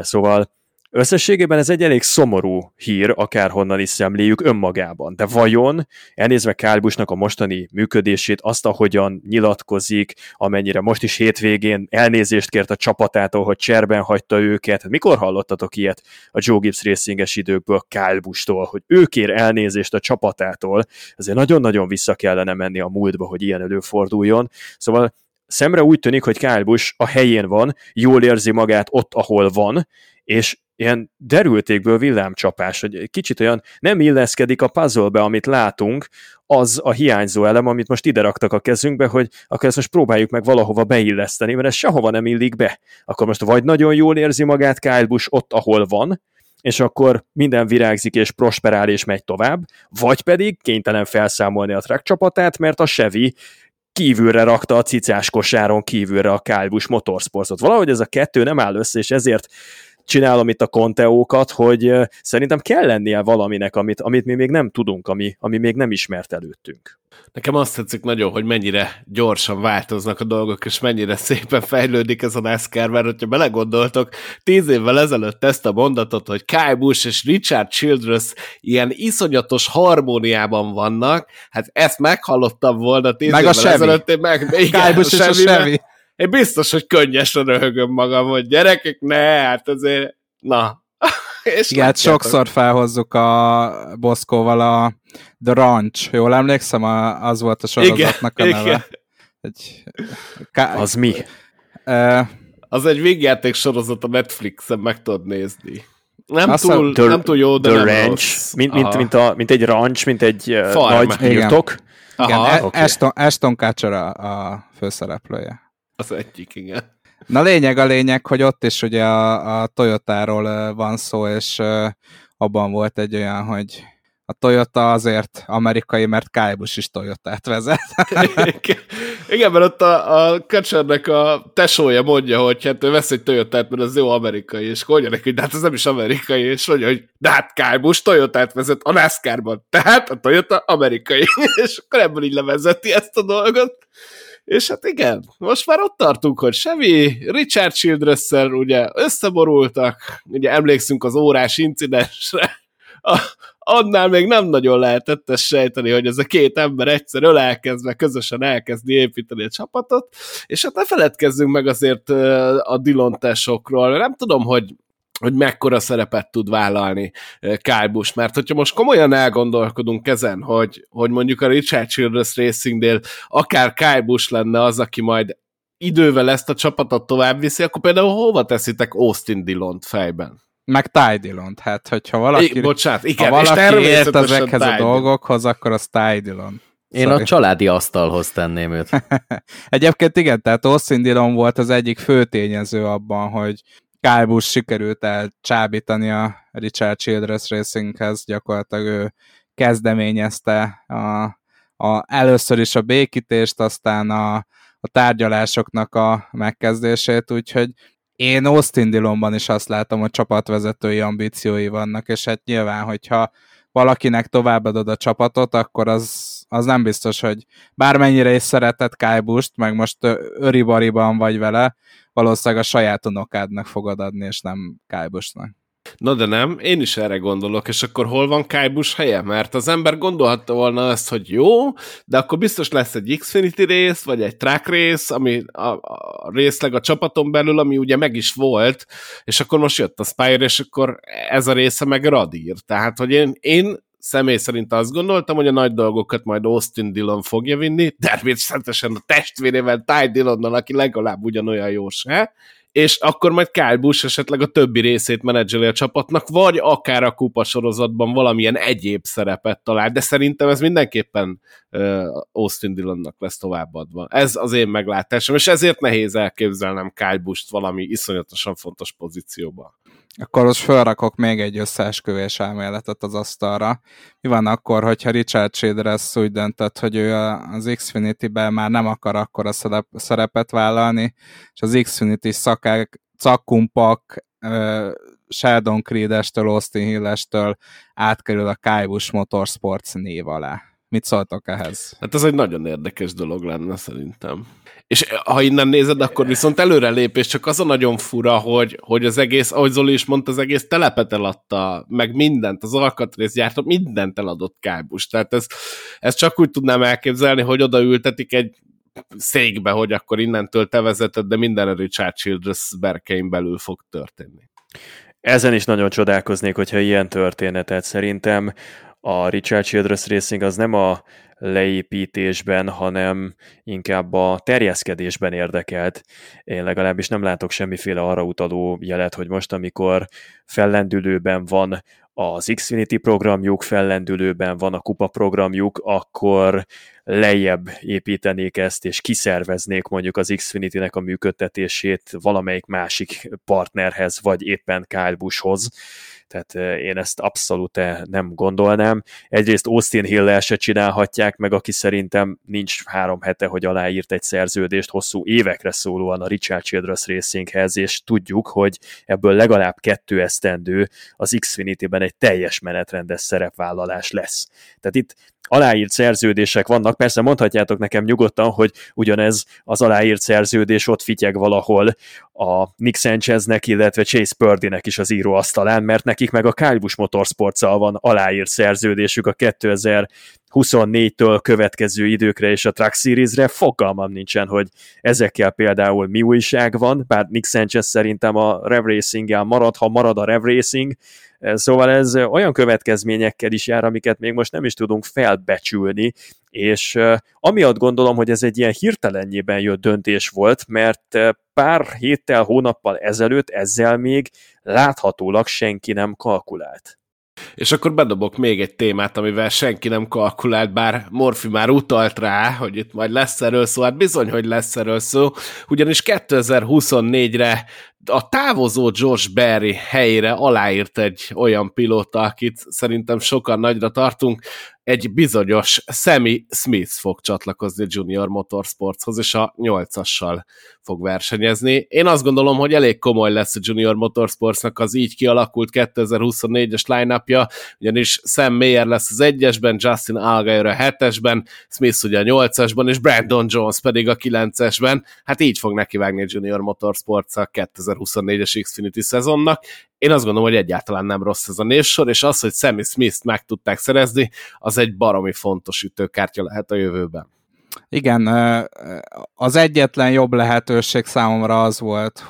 Szóval Összességében ez egy elég szomorú hír, akárhonnan is szemléljük önmagában. De vajon, elnézve Kálbusnak a mostani működését, azt, ahogyan nyilatkozik, amennyire most is hétvégén elnézést kért a csapatától, hogy cserben hagyta őket. Mikor hallottatok ilyet a Joe Gibbs racinges időkből Kálbustól, hogy ő kér elnézést a csapatától? Ezért nagyon-nagyon vissza kellene menni a múltba, hogy ilyen előforduljon. Szóval szemre úgy tűnik, hogy Kyle a helyén van, jól érzi magát ott, ahol van, és ilyen derültékből villámcsapás, hogy kicsit olyan nem illeszkedik a puzzlebe, amit látunk, az a hiányzó elem, amit most ide raktak a kezünkbe, hogy akkor ezt most próbáljuk meg valahova beilleszteni, mert ez sehova nem illik be. Akkor most vagy nagyon jól érzi magát Kyle Busch ott, ahol van, és akkor minden virágzik és prosperál és megy tovább, vagy pedig kénytelen felszámolni a track csapatát, mert a Chevy kívülre rakta a cicás kosáron kívülre a Kyle Busch Motorsportot. Valahogy ez a kettő nem áll össze, és ezért csinálom itt a konteókat, hogy szerintem kell lennie valaminek, amit, amit mi még nem tudunk, ami, ami még nem ismert előttünk.
Nekem azt tetszik nagyon, hogy mennyire gyorsan változnak a dolgok, és mennyire szépen fejlődik ez a NASCAR, mert hogyha belegondoltok, tíz évvel ezelőtt ezt a mondatot, hogy Kyle Busch és Richard Childress ilyen iszonyatos harmóniában vannak, hát ezt meghallottam volna tíz
meg
évvel
a
ezelőtt, én meg, igen,
Kyle Busch és a Chevy.
Én biztos, hogy könnyesen röhögöm magam, hogy gyerekek, ne, hát azért, na. És
Igen, hát sokszor felhozzuk a Boszkóval a The Ranch, jól emlékszem, a, az volt a sorozatnak a
Igen,
neve.
igen.
Egy, ká,
Az mi?
e,
Az egy végjáték sorozat a Netflixen, meg tudod nézni. Nem,
Azt
túl,
hiszem,
nem túl jó, de
The
nem
Ranch,
rossz.
mint, mint, mint, a, mint egy ranch, mint egy uh,
Farm.
nagy
Igen.
birtok.
igen,
Aha,
Aha,
oké.
Ashton, Ashton Kutcher a, a főszereplője.
Az egyik, igen.
Na lényeg a lényeg, hogy ott is ugye a, a Toyotáról van szó, és abban volt egy olyan, hogy a Toyota azért amerikai, mert Busch is Toyotát vezet.
Igen, mert ott a, a Kacsernek a tesója mondja, hogy hát ő vesz egy Toyotát, mert az jó amerikai, és mondja neki, hogy de hát ez nem is amerikai, és mondja, hogy de hát Busch Toyotát vezet a NASCAR-ban, tehát a Toyota amerikai, és akkor ebből így levezeti ezt a dolgot. És hát igen, most már ott tartunk, hogy Chevy, Richard childress ugye összeborultak, ugye emlékszünk az órás incidensre, a, annál még nem nagyon lehetett ezt sejteni, hogy ez a két ember egyszer ölelkezve közösen elkezdi építeni a csapatot, és hát ne feledkezzünk meg azért a Dillon tesokról. Nem tudom, hogy hogy mekkora szerepet tud vállalni Kyle Busch, mert hogyha most komolyan elgondolkodunk ezen, hogy, hogy mondjuk a Richard Childress Racingnél akár Kyle Busch lenne az, aki majd idővel ezt a csapatot tovább viszi, akkor például hova teszitek Austin Dillont fejben?
Meg Ty Dillon, hát hogyha valaki,
I, bocsánat, igen,
ha
és
valaki ért ezekhez a dolgokhoz, akkor az Ty Dillon.
Én
Sorry.
a családi asztalhoz tenném őt.
Egyébként igen, tehát Austin Dillon volt az egyik fő tényező abban, hogy Kyle Busch sikerült elcsábítani a Richard Childress Racinghez, gyakorlatilag ő kezdeményezte a, a, először is a békítést, aztán a, a tárgyalásoknak a megkezdését, úgyhogy én Austin Dillonban is azt látom, hogy csapatvezetői ambíciói vannak, és hát nyilván, hogyha valakinek továbbadod a csapatot, akkor az, az nem biztos, hogy bármennyire is szeretett Kyle Busch-t, meg most öribariban vagy vele, valószínűleg a saját unokádnak fogod adni, és nem Kyle Busch-nak.
Na de nem, én is erre gondolok, és akkor hol van Busch helye? Mert az ember gondolhatta volna azt, hogy jó, de akkor biztos lesz egy Xfinity rész, vagy egy track rész, ami a, a részleg a csapaton belül, ami ugye meg is volt, és akkor most jött a Spire, és akkor ez a része meg radír. Tehát, hogy én, én személy szerint azt gondoltam, hogy a nagy dolgokat majd Austin Dillon fogja vinni, természetesen a testvérével, Ty Dillonnal, aki legalább ugyanolyan jó se, és akkor majd Kyle Busch esetleg a többi részét menedzseli a csapatnak, vagy akár a kupa sorozatban valamilyen egyéb szerepet talál, de szerintem ez mindenképpen uh, Austin Dillonnak lesz továbbadva. Ez az én meglátásom, és ezért nehéz elképzelnem Kyle Busch-t valami iszonyatosan fontos pozícióba.
Akkor most felrakok még egy összeesküvés elméletet az asztalra. Mi van akkor, hogyha Richard Childress úgy döntött, hogy ő az Xfinity-ben már nem akar akkor a szerep, szerepet vállalni, és az Xfinity szakák, cakkumpak, ö, Sheldon Creed-estől, Austin Hill-estől átkerül a Kyle Busch Motorsports név alá. Mit szóltok ehhez?
Hát ez egy nagyon érdekes dolog lenne szerintem. És ha innen nézed, akkor viszont előrelépés, csak az a nagyon fura, hogy, hogy az egész, ahogy Zoli is mondta, az egész telepet eladta, meg mindent, az alkatrészgyártó, mindent eladott Kábus. Tehát ez, ez csak úgy tudnám elképzelni, hogy odaültetik egy székbe, hogy akkor innentől te vezeted, de minden a Richard Childress berkein belül fog történni.
Ezen is nagyon csodálkoznék, hogyha ilyen történetet. Szerintem a Richard Childress Racing az nem a leépítésben, hanem inkább a terjeszkedésben érdekelt. Én legalábbis nem látok semmiféle arra utaló jelet, hogy most, amikor fellendülőben van az Xfinity programjuk, fellendülőben van a kupa programjuk, akkor lejjebb építenék ezt, és kiszerveznék mondjuk az Xfinity-nek a működtetését valamelyik másik partnerhez, vagy éppen Kyle Buschhoz. Tehát én ezt abszolút nem gondolnám. Egyrészt Austin hill se csinálhatják meg, aki szerintem nincs három hete, hogy aláírt egy szerződést hosszú évekre szólóan a Richard Childress Racinghez, és tudjuk, hogy ebből legalább kettő esztendő az Xfinity-ben egy teljes menetrendes szerepvállalás lesz. Tehát itt aláírt szerződések vannak, persze mondhatjátok nekem nyugodtan, hogy ugyanez az aláírt szerződés ott fityeg valahol a Nick Sancheznek, illetve Chase Purdynek is az íróasztalán, mert nekik meg a Kyle Busch motorsports van aláírt szerződésük a 2024-től következő időkre és a Truck Series-re, fogalmam nincsen, hogy ezekkel például mi újság van, bár Nick Sanchez szerintem a Rev racing marad, ha marad a Rev Racing, Szóval ez olyan következményekkel is jár, amiket még most nem is tudunk felbecsülni, és amiatt gondolom, hogy ez egy ilyen hirtelenjében jött döntés volt, mert pár héttel, hónappal ezelőtt ezzel még láthatólag senki nem kalkulált.
És akkor bedobok még egy témát, amivel senki nem kalkulált, bár Morfi már utalt rá, hogy itt majd lesz erről szó, hát bizony, hogy lesz erről szó, ugyanis 2024-re a távozó George Berry helyére aláírt egy olyan pilóta, akit szerintem sokan nagyra tartunk, egy bizonyos Sammy Smith fog csatlakozni Junior Motorsportshoz, és a 8-assal fog versenyezni. Én azt gondolom, hogy elég komoly lesz a Junior Motorsportsnak az így kialakult 2024-es line ugyanis Sam Mayer lesz az egyesben, Justin Allgaier a hetesben, Smith ugye a 8-asban, és Brandon Jones pedig a 9-esben. Hát így fog nekivágni a Junior Motorsports a 2024-es Xfinity szezonnak. Én azt gondolom, hogy egyáltalán nem rossz ez a névsor, és az, hogy Sammy Smith-t meg tudták szerezni, az egy baromi fontos ütőkártya lehet a jövőben.
Igen, az egyetlen jobb lehetőség számomra az volt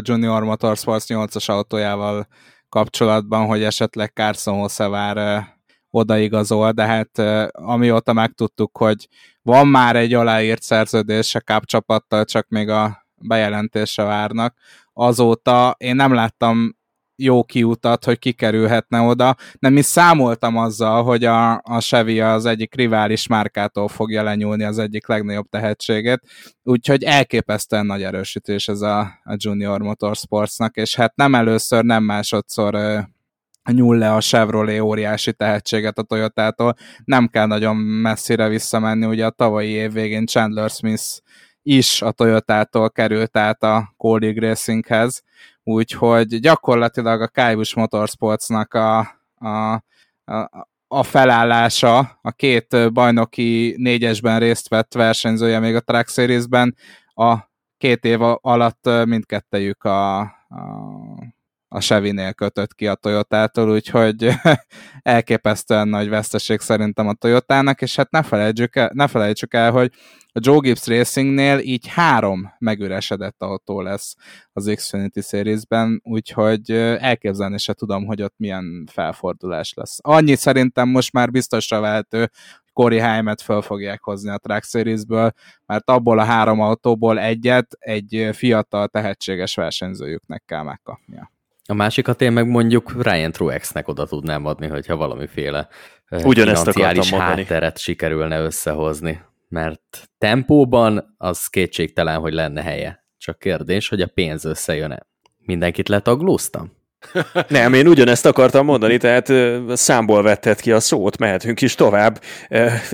Junior Motorsports 8-as autójával kapcsolatban, hogy esetleg Carson Hossevár odaigazol, de hát amióta megtudtuk, hogy van már egy aláírt szerződés a Cup csapattal, csak még a bejelentésre várnak, azóta én nem láttam jó kiutat, hogy kikerülhetne oda. Nem is számoltam azzal, hogy a, a Chevy az egyik rivális márkától fogja lenyúlni az egyik legnagyobb tehetséget, úgyhogy elképesztően nagy erősítés ez a, a Junior Motorsportsnak, és hát nem először, nem másodszor nyúl le a Chevrolet óriási tehetséget a Toyotától. Nem kell nagyon messzire visszamenni, ugye a tavalyi év végén Chandler Smith is a Toyotától került át a Colleague Racinghez, úgyhogy gyakorlatilag a Kaibush Motorsportsnak a, a, a, a felállása, a két bajnoki négyesben részt vett versenyzője még a Track Series-ben, a két év alatt mindkettejük a, a, a Chevy-nél kötött ki a Toyotától, úgyhogy elképesztően nagy veszteség szerintem a Toyotának, és hát ne felejtsük el, ne felejtsük el hogy a Joe Gibbs Racingnél így három megüresedett autó lesz az Xfinity Series-ben, úgyhogy elképzelni se tudom, hogy ott milyen felfordulás lesz. Annyi szerintem most már biztosra vehető, Corey Heimet föl fogják hozni a Track Series-ből, mert abból a három autóból egyet egy fiatal, tehetséges versenyzőjüknek kell megkapnia.
A másikat én meg mondjuk Ryan Truexnek oda tudnám adni, hogyha valamiféle
Ugyanezt
financiális hátteret sikerülne összehozni mert tempóban az kétségtelen, hogy lenne helye. Csak kérdés, hogy a pénz összejön-e. Mindenkit letaglóztam?
Nem, én ugyanezt akartam mondani, tehát számból vetted ki a szót, mehetünk is tovább.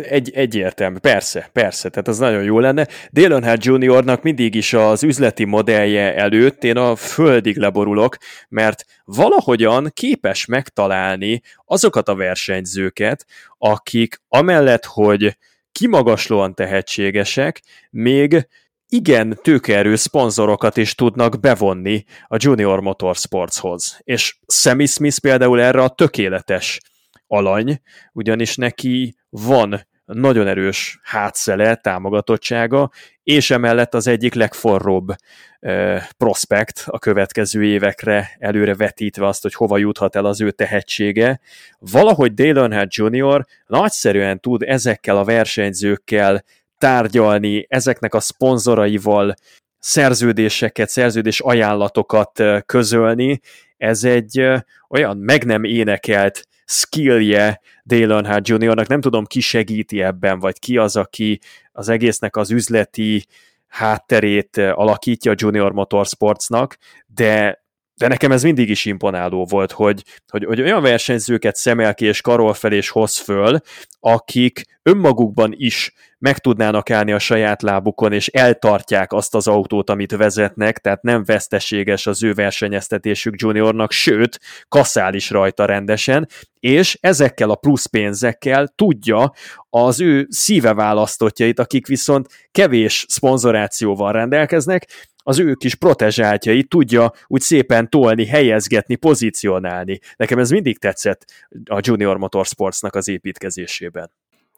Egy, egyértelmű, persze, persze, tehát az nagyon jó lenne. Dale Earnhardt Juniornak mindig is az üzleti modellje előtt én a földig leborulok, mert valahogyan képes megtalálni azokat a versenyzőket, akik amellett, hogy kimagaslóan tehetségesek, még igen tőkerő szponzorokat is tudnak bevonni a Junior Motorsportshoz. És Sammy Smith például erre a tökéletes alany, ugyanis neki van nagyon erős hátszele, támogatottsága, és emellett az egyik legforróbb e, prospekt a következő évekre előre vetítve azt, hogy hova juthat el az ő tehetsége. Valahogy Dale Earnhardt Jr. nagyszerűen tud ezekkel a versenyzőkkel tárgyalni, ezeknek a szponzoraival szerződéseket, szerződés ajánlatokat közölni. Ez egy olyan meg nem énekelt skillje Dale Earnhardt Jr.-nak, nem tudom ki segíti ebben, vagy ki az, aki az egésznek az üzleti hátterét alakítja a Junior Motorsportsnak, de de nekem ez mindig is imponáló volt, hogy, hogy, hogy olyan versenyzőket szemel ki és karol fel és hoz föl, akik önmagukban is meg tudnának állni a saját lábukon, és eltartják azt az autót, amit vezetnek, tehát nem veszteséges az ő versenyeztetésük juniornak, sőt, kaszál is rajta rendesen, és ezekkel a plusz pénzekkel tudja az ő szíve választottjait, akik viszont kevés szponzorációval rendelkeznek, az ő kis protezsáltjai tudja úgy szépen tolni, helyezgetni, pozícionálni. Nekem ez mindig tetszett a Junior Motorsportsnak az építkezésében.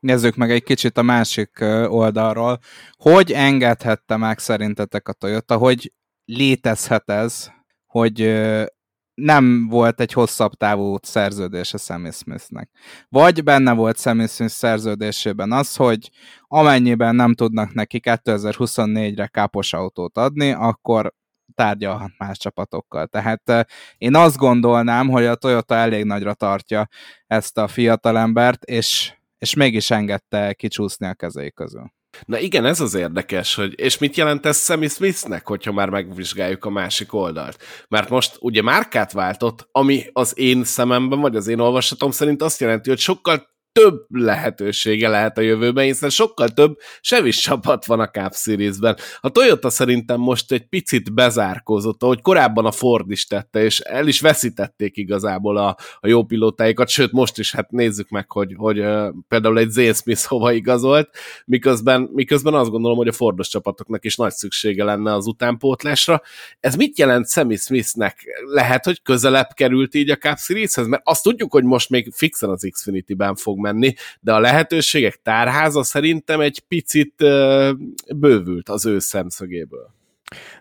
Nézzük meg egy kicsit a másik oldalról. Hogy engedhette meg szerintetek a Toyota, hogy létezhet ez, hogy nem volt egy hosszabb távú szerződés a Sammy Smithnek. Vagy benne volt Sammy Smith szerződésében az, hogy amennyiben nem tudnak neki 2024-re kápos autót adni, akkor tárgyalhat más csapatokkal. Tehát én azt gondolnám, hogy a Toyota elég nagyra tartja ezt a fiatalembert, és, és mégis engedte kicsúszni a kezei közül.
Na igen, ez az érdekes, hogy és mit jelent ez Sammy Smithnek, hogyha már megvizsgáljuk a másik oldalt? Mert most ugye márkát váltott, ami az én szememben, vagy az én olvasatom szerint azt jelenti, hogy sokkal több lehetősége lehet a jövőben, hiszen sokkal több sevis csapat van a Cup Series-ben. A Toyota szerintem most egy picit bezárkózott, ahogy korábban a Ford is tette, és el is veszítették igazából a, a jó pilótáikat, sőt most is, hát nézzük meg, hogy, hogy uh, például egy Zane Smith hova igazolt, miközben, miközben azt gondolom, hogy a Fordos csapatoknak is nagy szüksége lenne az utánpótlásra. Ez mit jelent Sammy Smithnek? Lehet, hogy közelebb került így a Cup Series-hez? Mert azt tudjuk, hogy most még fixen az Xfinity-ben fog menni, de a lehetőségek tárháza szerintem egy picit bővült az ő szemszögéből.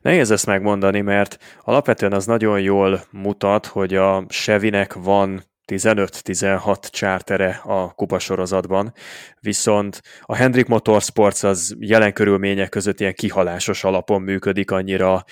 Nehéz ezt megmondani, mert alapvetően az nagyon jól mutat, hogy a Sevinek van 15-16 csártere a kupasorozatban, viszont a Hendrik Motorsports az jelen körülmények között ilyen kihalásos alapon működik, annyira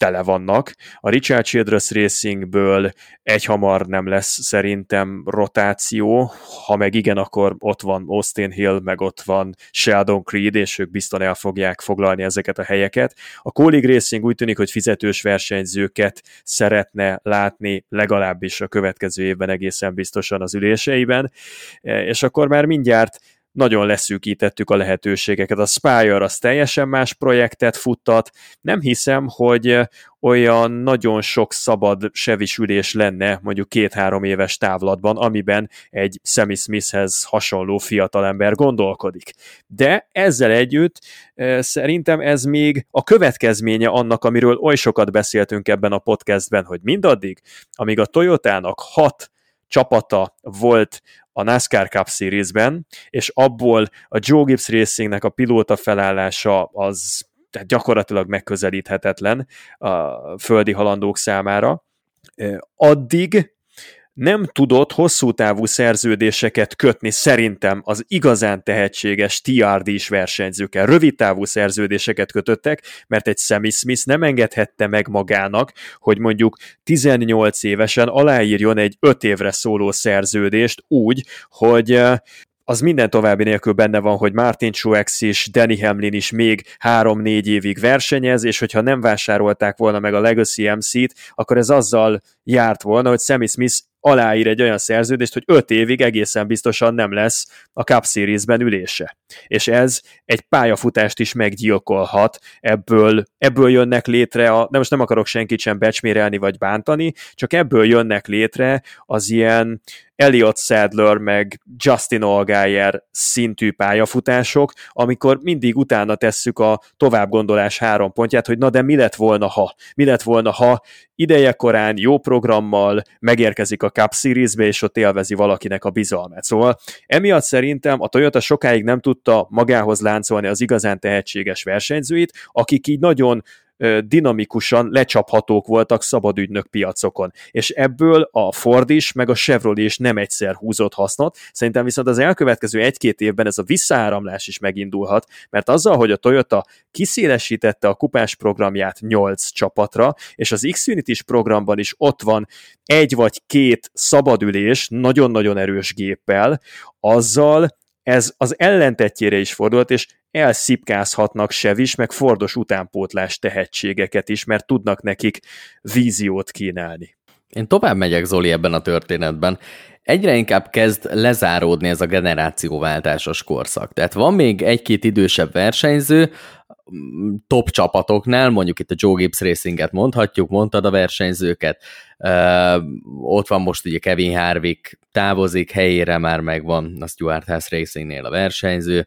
tele vannak. A Richard Childress Racingből egy hamar nem lesz szerintem rotáció, ha meg igen, akkor ott van Austin Hill, meg ott van Sheldon Creed, és ők bizton el fogják foglalni ezeket a helyeket. A Colleague Racing úgy tűnik, hogy fizetős versenyzőket szeretne látni legalábbis a következő évben egészen biztosan az üléseiben, és akkor már mindjárt nagyon leszűkítettük a lehetőségeket. A Spire az teljesen más projektet futtat. Nem hiszem, hogy olyan nagyon sok szabad sevisülés lenne mondjuk két-három éves távlatban, amiben egy Sammy Smithhez hasonló fiatalember gondolkodik. De ezzel együtt szerintem ez még a következménye annak, amiről oly sokat beszéltünk ebben a podcastben, hogy mindaddig, amíg a Toyotának hat csapata volt a NASCAR Cup Series-ben, és abból a Joe Gibbs Racingnek a pilóta felállása az tehát gyakorlatilag megközelíthetetlen a földi halandók számára. Addig nem tudott hosszú távú szerződéseket kötni szerintem az igazán tehetséges TRD-s versenyzőkkel. Rövid távú szerződéseket kötöttek, mert egy Sammy Smith nem engedhette meg magának, hogy mondjuk 18 évesen aláírjon egy 5 évre szóló szerződést úgy, hogy az minden további nélkül benne van, hogy Martin Truex is, Danny Hamlin is még három-négy évig versenyez, és hogyha nem vásárolták volna meg a Legacy MC-t, akkor ez azzal járt volna, hogy Sammy Smith aláír egy olyan szerződést, hogy öt évig egészen biztosan nem lesz a Cup Series-ben ülése. És ez egy pályafutást is meggyilkolhat, ebből, ebből jönnek létre, a, nem most nem akarok senkit sem becsmérelni vagy bántani, csak ebből jönnek létre az ilyen Elliot Sadler meg Justin Allgaier szintű pályafutások, amikor mindig utána tesszük a továbbgondolás három pontját, hogy na de mi lett volna, ha? Mi lett volna, ha ideje korán, jó programmal megérkezik a Cup Series-be, és ott élvezi valakinek a bizalmát. Szóval emiatt szerintem a Toyota sokáig nem tudta magához láncolni az igazán tehetséges versenyzőit, akik így nagyon dinamikusan lecsaphatók voltak szabadügynök piacokon. És ebből a Ford is, meg a Chevrolet is nem egyszer húzott hasznot. Szerintem viszont az elkövetkező egy-két évben ez a visszaáramlás is megindulhat, mert azzal, hogy a Toyota kiszélesítette a kupás programját 8 csapatra, és az Xfinity programban is ott van egy vagy két szabadülés nagyon-nagyon erős géppel, azzal ez az ellentetjére is fordult, és elszipkázhatnak Sevis, meg Fordos utánpótlás tehetségeket is, mert tudnak nekik víziót kínálni.
Én tovább megyek, Zoli, ebben a történetben. Egyre inkább kezd lezáródni ez a generációváltásos korszak. Tehát van még egy-két idősebb versenyző, top csapatoknál, mondjuk itt a Joe Gibbs Racinget mondhatjuk, mondtad a versenyzőket, uh, ott van most ugye Kevin Harvick távozik, helyére már megvan a Stuart House Racingnél a versenyző, uh,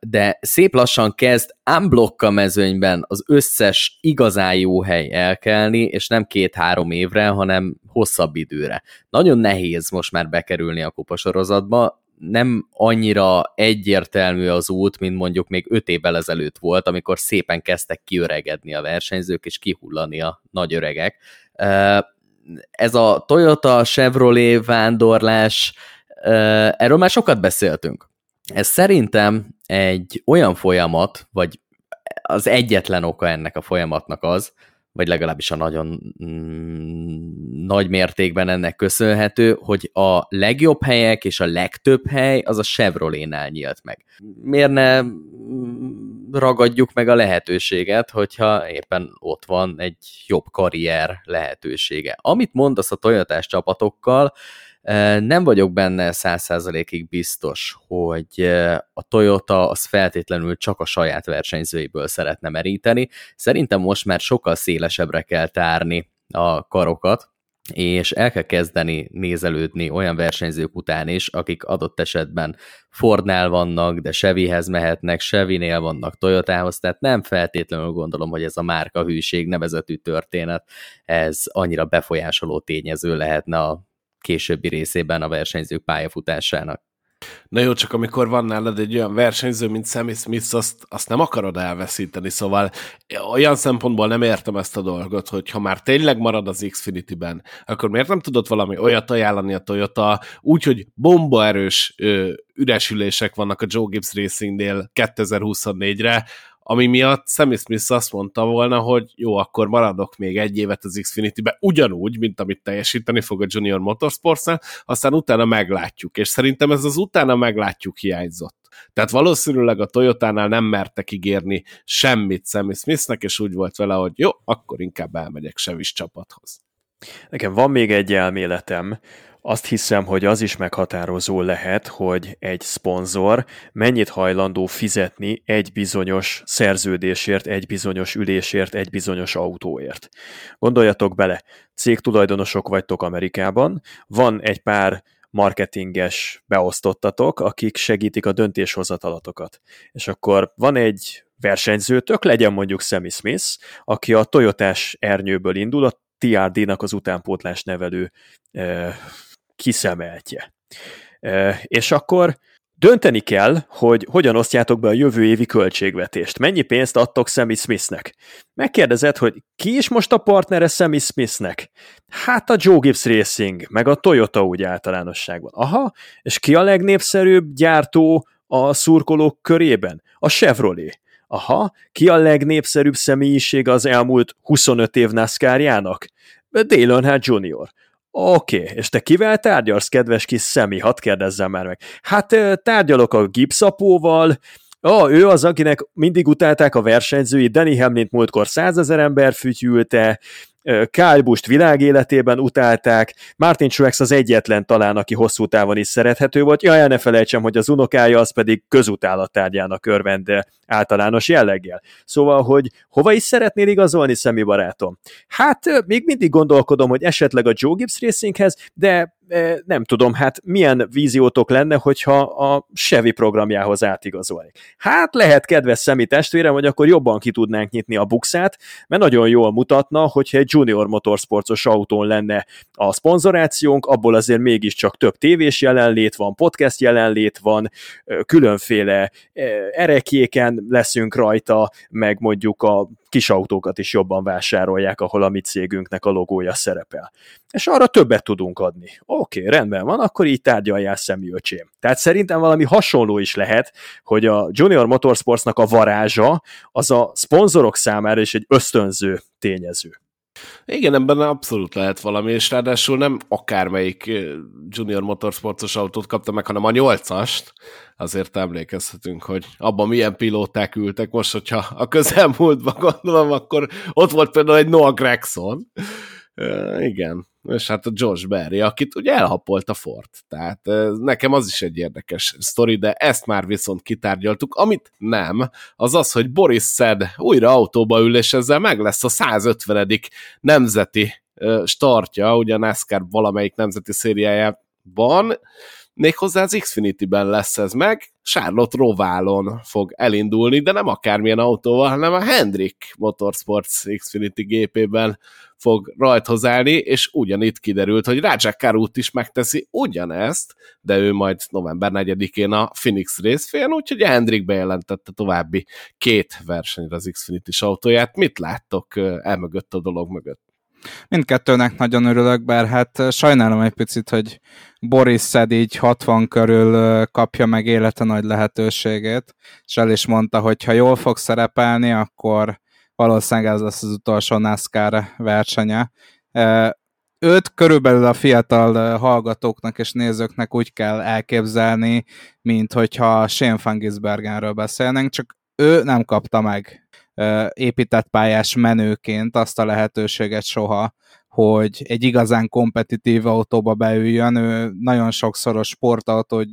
de szép lassan kezd unblock a mezőnyben az összes igazán jó hely elkelni, és nem két-három évre, hanem hosszabb időre. Nagyon nehéz most már bekerülni a kupasorozatba, nem annyira egyértelmű az út, mint mondjuk még öt évvel ezelőtt volt, amikor szépen kezdtek kiöregedni a versenyzők, és kihullani a nagy öregek. Ez a Toyota Chevrolet vándorlás, erről már sokat beszéltünk. Ez szerintem egy olyan folyamat, vagy az egyetlen oka ennek a folyamatnak az, vagy legalábbis a nagyon mm, nagy mértékben ennek köszönhető, hogy a legjobb helyek és a legtöbb hely az a Chevrolet-nál nyílt meg. Miért ne mm, ragadjuk meg a lehetőséget, hogyha éppen ott van egy jobb karrier lehetősége. Amit mondasz a Toyotás csapatokkal, nem vagyok benne száz százalékig biztos, hogy a Toyota az feltétlenül csak a saját versenyzőiből szeretne meríteni. Szerintem most már sokkal szélesebbre kell tárni a karokat, és el kell kezdeni nézelődni olyan versenyzők után is, akik adott esetben Fordnál vannak, de Chevyhez mehetnek, Chevynél vannak Toyotához, tehát nem feltétlenül gondolom, hogy ez a márka hűség nevezetű történet, ez annyira befolyásoló tényező lehetne a későbbi részében a versenyzők pályafutásának.
Na jó, csak amikor van nálad egy olyan versenyző, mint Sammy Smith, azt, azt nem akarod elveszíteni, szóval olyan szempontból nem értem ezt a dolgot, hogy ha már tényleg marad az Xfinity-ben, akkor miért nem tudod valami olyat ajánlani a Toyota, úgyhogy bombaerős ö, üresülések vannak a Joe Gibbs Racingnél 2024-re, ami miatt Sammy Smith azt mondta volna, hogy jó, akkor maradok még egy évet az Xfinity-be, ugyanúgy, mint amit teljesíteni fog a Junior Motorsports-nál, aztán utána meglátjuk, és szerintem ez az utána meglátjuk hiányzott. Tehát valószínűleg a Toyotánál nem mertek ígérni semmit Sammy Smithnek, és úgy volt vele, hogy jó, akkor inkább elmegyek Sevis csapathoz.
Nekem van még egy elméletem, azt hiszem, hogy az is meghatározó lehet, hogy egy szponzor mennyit hajlandó fizetni egy bizonyos szerződésért, egy bizonyos ülésért, egy bizonyos autóért. Gondoljatok bele, cégtulajdonosok vagytok Amerikában, van egy pár marketinges beosztottatok, akik segítik a döntéshozatalatokat. És akkor van egy versenyzőtök, legyen mondjuk Sammy Smith, aki a Toyotás ernyőből indul, a TRD-nak az utánpótlás nevelő eh, kiszemeltje. És akkor dönteni kell, hogy hogyan osztjátok be a jövő évi költségvetést. Mennyi pénzt adtok Sammy Smithnek? Megkérdezed, hogy ki is most a partnere Sammy Smithnek? Hát a Joe Gibbs Racing, meg a Toyota úgy általánosságban. Aha, és ki a legnépszerűbb gyártó a szurkolók körében? A Chevrolet. Aha, ki a legnépszerűbb személyiség az elmúlt 25 év NASCAR-jának? Dale Earnhardt Jr. Oké, okay. és te kivel tárgyalsz, kedves kis szemi? Hadd kérdezzem már meg. Hát tárgyalok a gipszapóval, Oh, ő az, akinek mindig utálták a versenyzői, Danny Hamlint múltkor százezer ember fütyülte, Kyle Busch világéletében utálták, Martin Truex az egyetlen talán, aki hosszú távon is szerethető volt, jaj, ne felejtsem, hogy az unokája az pedig közutálattárgyának örvende általános jelleggel. Szóval, hogy hova is szeretnél igazolni, szemi barátom? Hát még mindig gondolkodom, hogy esetleg a Joe Gibbs Racinghez, de nem tudom, hát milyen víziótok lenne, hogyha a Chevy programjához átigazolni. Hát lehet, kedves szemi testvérem, hogy akkor jobban ki tudnánk nyitni a bukszát, mert nagyon jól mutatna, hogyha egy Junior Motorsportos autón lenne a szponzorációnk, abból azért mégiscsak több tévés jelenlét van, podcast jelenlét van, különféle erekéken leszünk rajta, meg mondjuk a kis autókat is jobban vásárolják, ahol a mi cégünknek a logója szerepel. És arra többet tudunk adni. Oké, rendben van, akkor így tárgyaljál szemű öcsém. Tehát szerintem valami hasonló is lehet, hogy a Junior Motorsportsnak a varázsa az a szponzorok számára is egy ösztönző tényező.
Igen, ebben abszolút lehet valami, és ráadásul nem akármelyik Junior Motorsportos autót kapta meg, hanem a nyolcast. Azért emlékezhetünk, hogy abban milyen pilóták ültek. Most, hogyha a közelmúltban gondolom, akkor ott volt például egy Noah Gregson. Igen, és hát a George Berry, akit ugye elhapolt a Ford. Tehát nekem az is egy érdekes sztori, de ezt már viszont kitárgyaltuk. Amit nem, az az, hogy Boris Szed újra autóba ül, és ezzel meg lesz a 150. nemzeti startja, ugye a NASCAR valamelyik nemzeti szériájában, méghozzá az Xfinity-ben lesz ez meg, Charlotte Roválon fog elindulni, de nem akármilyen autóval, hanem a Hendrick Motorsports Xfinity gépében fog rajthoz és ugyanitt kiderült, hogy Raja Karut is megteszi ugyanezt, de ő majd november 4-én a Phoenix részfélyen, úgyhogy Hendrik bejelentette további két versenyre az Xfinity-s autóját. Mit láttok elmögött a dolog mögött?
Mindkettőnek nagyon örülök, bár hát sajnálom egy picit, hogy Boris Szed így 60 körül kapja meg élete nagy lehetőségét, és el is mondta, hogy ha jól fog szerepelni, akkor valószínűleg ez lesz az utolsó NASCAR versenye. Őt körülbelül a fiatal hallgatóknak és nézőknek úgy kell elképzelni, mint hogyha Shane Fangisbergenről beszélnénk, csak ő nem kapta meg épített pályás menőként azt a lehetőséget soha, hogy egy igazán kompetitív autóba beüljön. Ő nagyon sokszoros sportautó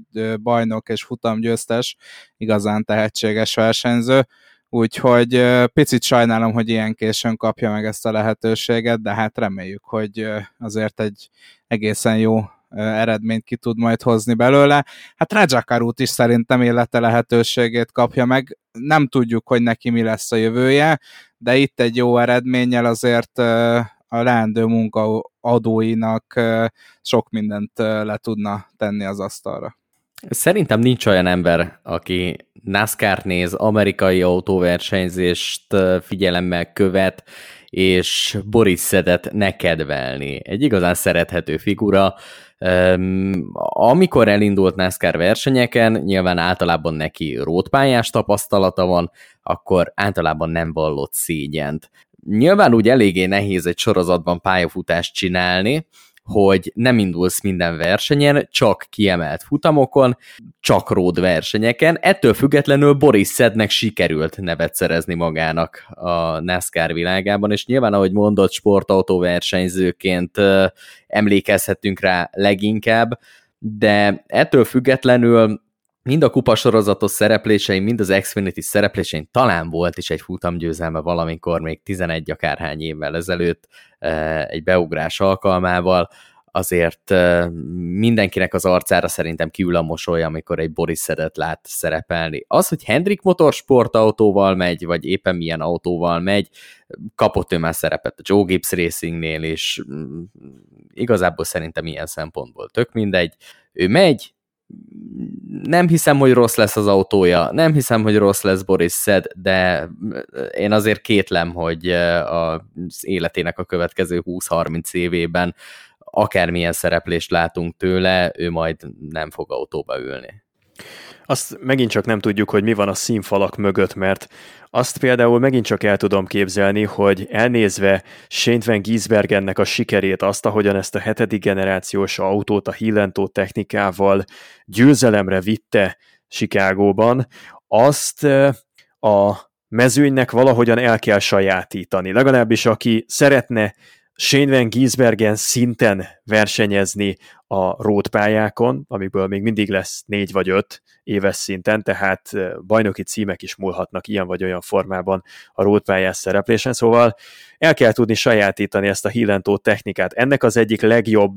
bajnok és futamgyőztes, igazán tehetséges versenyző, úgyhogy picit sajnálom, hogy ilyen későn kapja meg ezt a lehetőséget, de hát reméljük, hogy azért egy egészen jó eredményt ki tud majd hozni belőle. Hát Rajakarút is szerintem élete lehetőségét kapja meg. Nem tudjuk, hogy neki mi lesz a jövője, de itt egy jó eredménnyel azért a leendő munkaadóinak sok mindent le tudna tenni az asztalra.
Szerintem nincs olyan ember, aki NASCAR néz, amerikai autóversenyzést figyelemmel követ, és Boris Szedet ne kedvelni. Egy igazán szerethető figura, amikor elindult NASCAR versenyeken, nyilván általában neki rótpályás tapasztalata van, akkor általában nem vallott szégyent. Nyilván úgy eléggé nehéz egy sorozatban pályafutást csinálni, hogy nem indulsz minden versenyen, csak kiemelt futamokon, csak ród versenyeken. Ettől függetlenül Boris Szednek sikerült nevet szerezni magának a NASCAR világában, és nyilván, ahogy mondott, sportautó versenyzőként emlékezhetünk rá leginkább, de ettől függetlenül mind a kupasorozatos szereplésein, mind az Xfinity szereplésein talán volt is egy futamgyőzelme valamikor, még 11 akárhány évvel ezelőtt eh, egy beugrás alkalmával, azért eh, mindenkinek az arcára szerintem kiül a mosoly, amikor egy Boris Szedet lát szerepelni. Az, hogy Hendrik motorsportautóval megy, vagy éppen milyen autóval megy, kapott ő már szerepet a Joe Gibbs Racingnél, és mm, igazából szerintem ilyen szempontból tök mindegy. Ő megy, nem hiszem, hogy rossz lesz az autója, nem hiszem, hogy rossz lesz Boris Szed, de én azért kétlem, hogy az életének a következő 20-30 évében akármilyen szereplést látunk tőle, ő majd nem fog autóba ülni.
Azt megint csak nem tudjuk, hogy mi van a színfalak mögött, mert azt például megint csak el tudom képzelni, hogy elnézve Shane Van Giesbergennek a sikerét, azt, ahogyan ezt a hetedik generációs autót a hillentó technikával győzelemre vitte Chicagóban, azt a mezőnynek valahogyan el kell sajátítani. Legalábbis aki szeretne Shane Van Giesbergen szinten versenyezni a rótpályákon, amiből még mindig lesz négy vagy öt éves szinten, tehát bajnoki címek is múlhatnak ilyen vagy olyan formában a rótpályás szereplésen, szóval el kell tudni sajátítani ezt a hillentó technikát. Ennek az egyik legjobb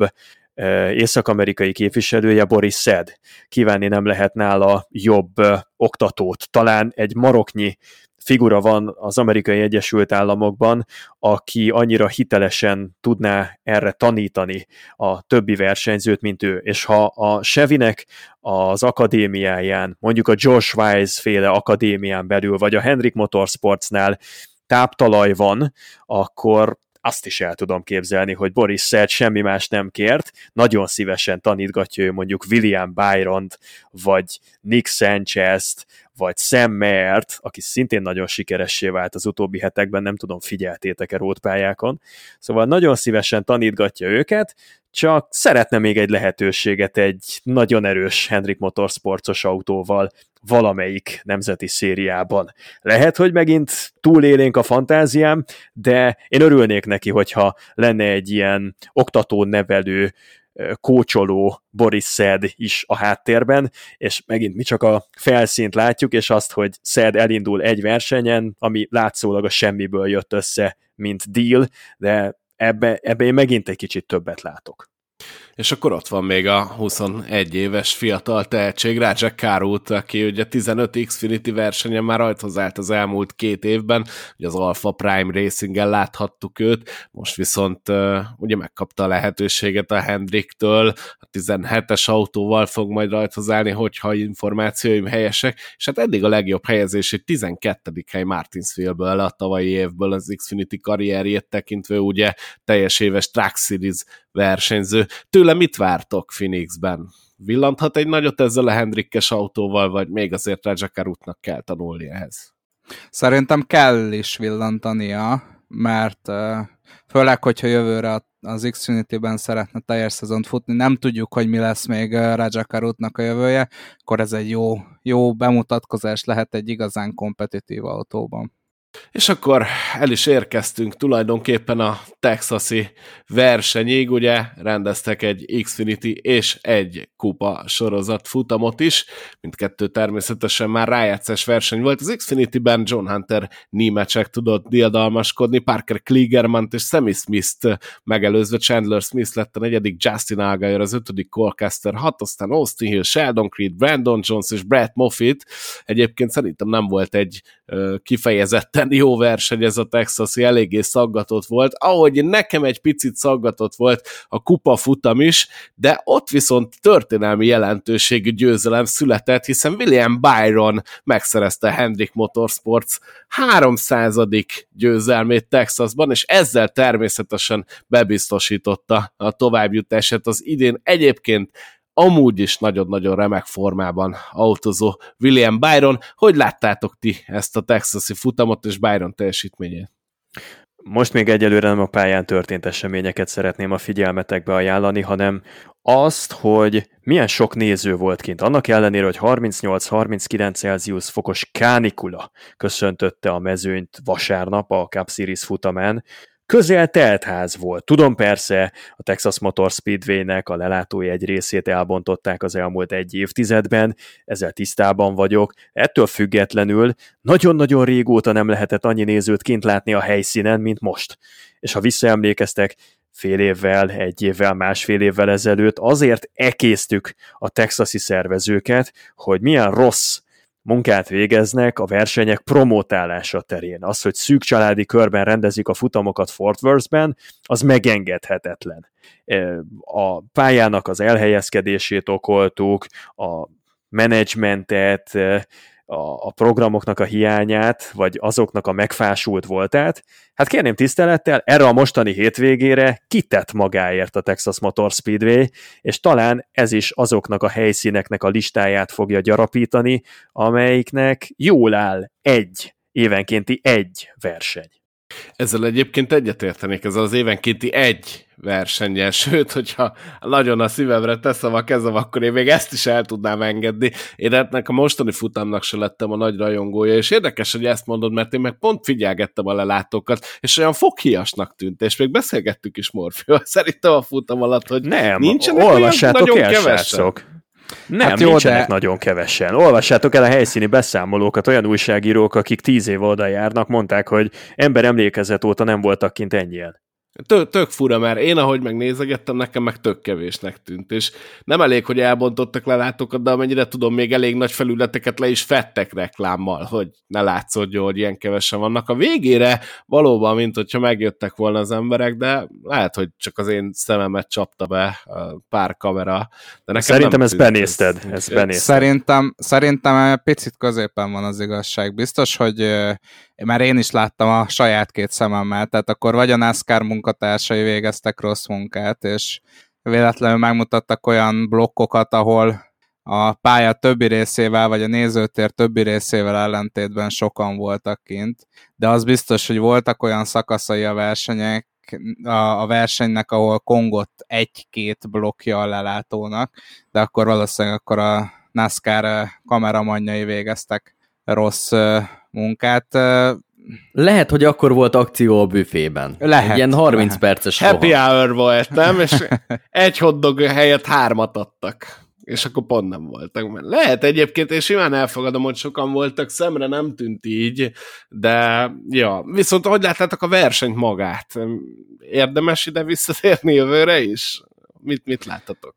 észak-amerikai képviselője Boris Szed. Kívánni nem lehet nála jobb oktatót. Talán egy maroknyi figura van az amerikai Egyesült Államokban, aki annyira hitelesen tudná erre tanítani a többi versenyzőt, mint ő. És ha a Sevinek az akadémiáján, mondjuk a Josh Wise féle akadémián belül, vagy a Hendrik Motorsportsnál táptalaj van, akkor azt is el tudom képzelni, hogy Boris Szert semmi más nem kért, nagyon szívesen tanítgatja ő mondjuk William byron vagy Nick Sanchez-t, vagy Sam Mert, aki szintén nagyon sikeressé vált az utóbbi hetekben, nem tudom, figyeltétek-e rótpályákon. Szóval nagyon szívesen tanítgatja őket, csak szeretne még egy lehetőséget egy nagyon erős Hendrik Motorsportos autóval valamelyik nemzeti szériában. Lehet, hogy megint túlélénk a fantáziám, de én örülnék neki, hogyha lenne egy ilyen oktató-nevelő kócsoló Boris Szed is a háttérben, és megint mi csak a felszínt látjuk, és azt, hogy Szed elindul egy versenyen, ami látszólag a semmiből jött össze, mint deal, de ebbe, ebbe én megint egy kicsit többet látok.
És akkor ott van még a 21 éves fiatal tehetség, Rajak Kárút, aki ugye 15 Xfinity versenyen már rajthoz állt az elmúlt két évben, ugye az Alpha Prime Racing-en láthattuk őt, most viszont ugye megkapta a lehetőséget a Hendriktől, a 17-es autóval fog majd rajthoz állni, hogyha információim helyesek, és hát eddig a legjobb helyezés egy 12. hely Martinsville-ből a tavalyi évből az Xfinity karrierjét tekintve ugye teljes éves Track Series versenyző. Tőle mit vártok Phoenixben? Villanthat egy nagyot ezzel a Hendrikkes autóval, vagy még azért Rajakar útnak kell tanulni ehhez?
Szerintem kell is villantania, mert főleg, hogyha jövőre az Xfinity-ben szeretne teljes szezont futni, nem tudjuk, hogy mi lesz még Rajakar útnak a jövője, akkor ez egy jó, jó bemutatkozás lehet egy igazán kompetitív autóban.
És akkor el is érkeztünk tulajdonképpen a texasi versenyig, ugye rendeztek egy Xfinity és egy kupa sorozat futamot is, mindkettő természetesen már rájátszás verseny volt. Az Xfinity-ben John Hunter némecsek tudott diadalmaskodni, Parker Kligerman és Sammy Smith-t megelőzve Chandler Smith lett a negyedik, Justin Allgaier az ötödik, Colcaster hat, aztán Austin Hill, Sheldon Creed, Brandon Jones és Brett Moffitt. Egyébként szerintem nem volt egy kifejezetten jó verseny ez a Texasi, eléggé szaggatott volt, ahogy nekem egy picit szaggatott volt a kupa futam is, de ott viszont történelmi jelentőségű győzelem született, hiszen William Byron megszerezte Hendrick Motorsports 300. győzelmét Texasban, és ezzel természetesen bebiztosította a továbbjutását az idén egyébként amúgy is nagyon-nagyon remek formában autózó William Byron. Hogy láttátok ti ezt a texasi futamot és Byron teljesítményét?
Most még egyelőre nem a pályán történt eseményeket szeretném a figyelmetekbe ajánlani, hanem azt, hogy milyen sok néző volt kint. Annak ellenére, hogy 38-39 Celsius fokos kánikula köszöntötte a mezőnyt vasárnap a Cup Series futamán, Közel teltház volt. Tudom persze, a Texas Motor Speedway-nek a lelátói egy részét elbontották az elmúlt egy évtizedben, ezzel tisztában vagyok. Ettől függetlenül nagyon-nagyon régóta nem lehetett annyi nézőt kint látni a helyszínen, mint most. És ha visszaemlékeztek, fél évvel, egy évvel, másfél évvel ezelőtt azért ekésztük a texasi szervezőket, hogy milyen rossz munkát végeznek a versenyek promotálása terén. Az, hogy szűk családi körben rendezik a futamokat Fort Worth-ben, az megengedhetetlen. A pályának az elhelyezkedését okoltuk, a menedzsmentet, a, a programoknak a hiányát, vagy azoknak a megfásult voltát, hát kérném tisztelettel, erre a mostani hétvégére kitett magáért a Texas Motor Speedway, és talán ez is azoknak a helyszíneknek a listáját fogja gyarapítani, amelyiknek jól áll egy, évenkénti egy verseny.
Ezzel egyébként egyetértenék, ez az évenkénti egy versenyen, sőt, hogyha nagyon a szívemre teszem a kezem, akkor én még ezt is el tudnám engedni. Én ennek a mostani futamnak se lettem a nagy rajongója, és érdekes, hogy ezt mondod, mert én meg pont figyelgettem a lelátókat, és olyan foghiasnak tűnt, és még beszélgettük is Morfival szerintem a futam alatt, hogy
nem, nincsenek olvassátok nagyon el, kevesen. Nem, hát jó, nincsenek de... nagyon kevesen. Olvassátok el a helyszíni beszámolókat, olyan újságírók, akik tíz év oda járnak, mondták, hogy ember emlékezet óta nem voltak kint ennyien.
Tök, tök fura, mert én, ahogy megnézegettem, nekem meg tök kevésnek tűnt, és nem elég, hogy elbontottak lelátókat, de amennyire tudom, még elég nagy felületeket le is fettek reklámmal, hogy ne látszódjon, hogy ilyen kevesen vannak. A végére valóban, mint hogyha megjöttek volna az emberek, de lehet, hogy csak az én szememet csapta be a pár kamera. De nekem
Szerintem ezt benézted. Ez, ezt benézted.
Szerintem, szerintem picit középen van az igazság. Biztos, hogy már én is láttam a saját két szememmel, tehát akkor vagy a NASCAR munkatársai végeztek rossz munkát, és véletlenül megmutattak olyan blokkokat, ahol a pálya többi részével, vagy a nézőtér többi részével ellentétben sokan voltak kint, de az biztos, hogy voltak olyan szakaszai a versenyek, a, versenynek, ahol kongott egy-két blokkja a lelátónak, de akkor valószínűleg akkor a NASCAR kameramanjai végeztek rossz munkát.
Lehet, hogy akkor volt akció a büfében.
Lehet.
Egy ilyen 30
lehet.
perces
Happy
roham.
hour volt, nem? És egy hotdog helyett hármat adtak. És akkor pont nem voltak. Lehet egyébként, és simán elfogadom, hogy sokan voltak, szemre nem tűnt így, de ja, viszont hogy láttátok a versenyt magát? Érdemes ide visszatérni jövőre is? Mit, mit láttatok?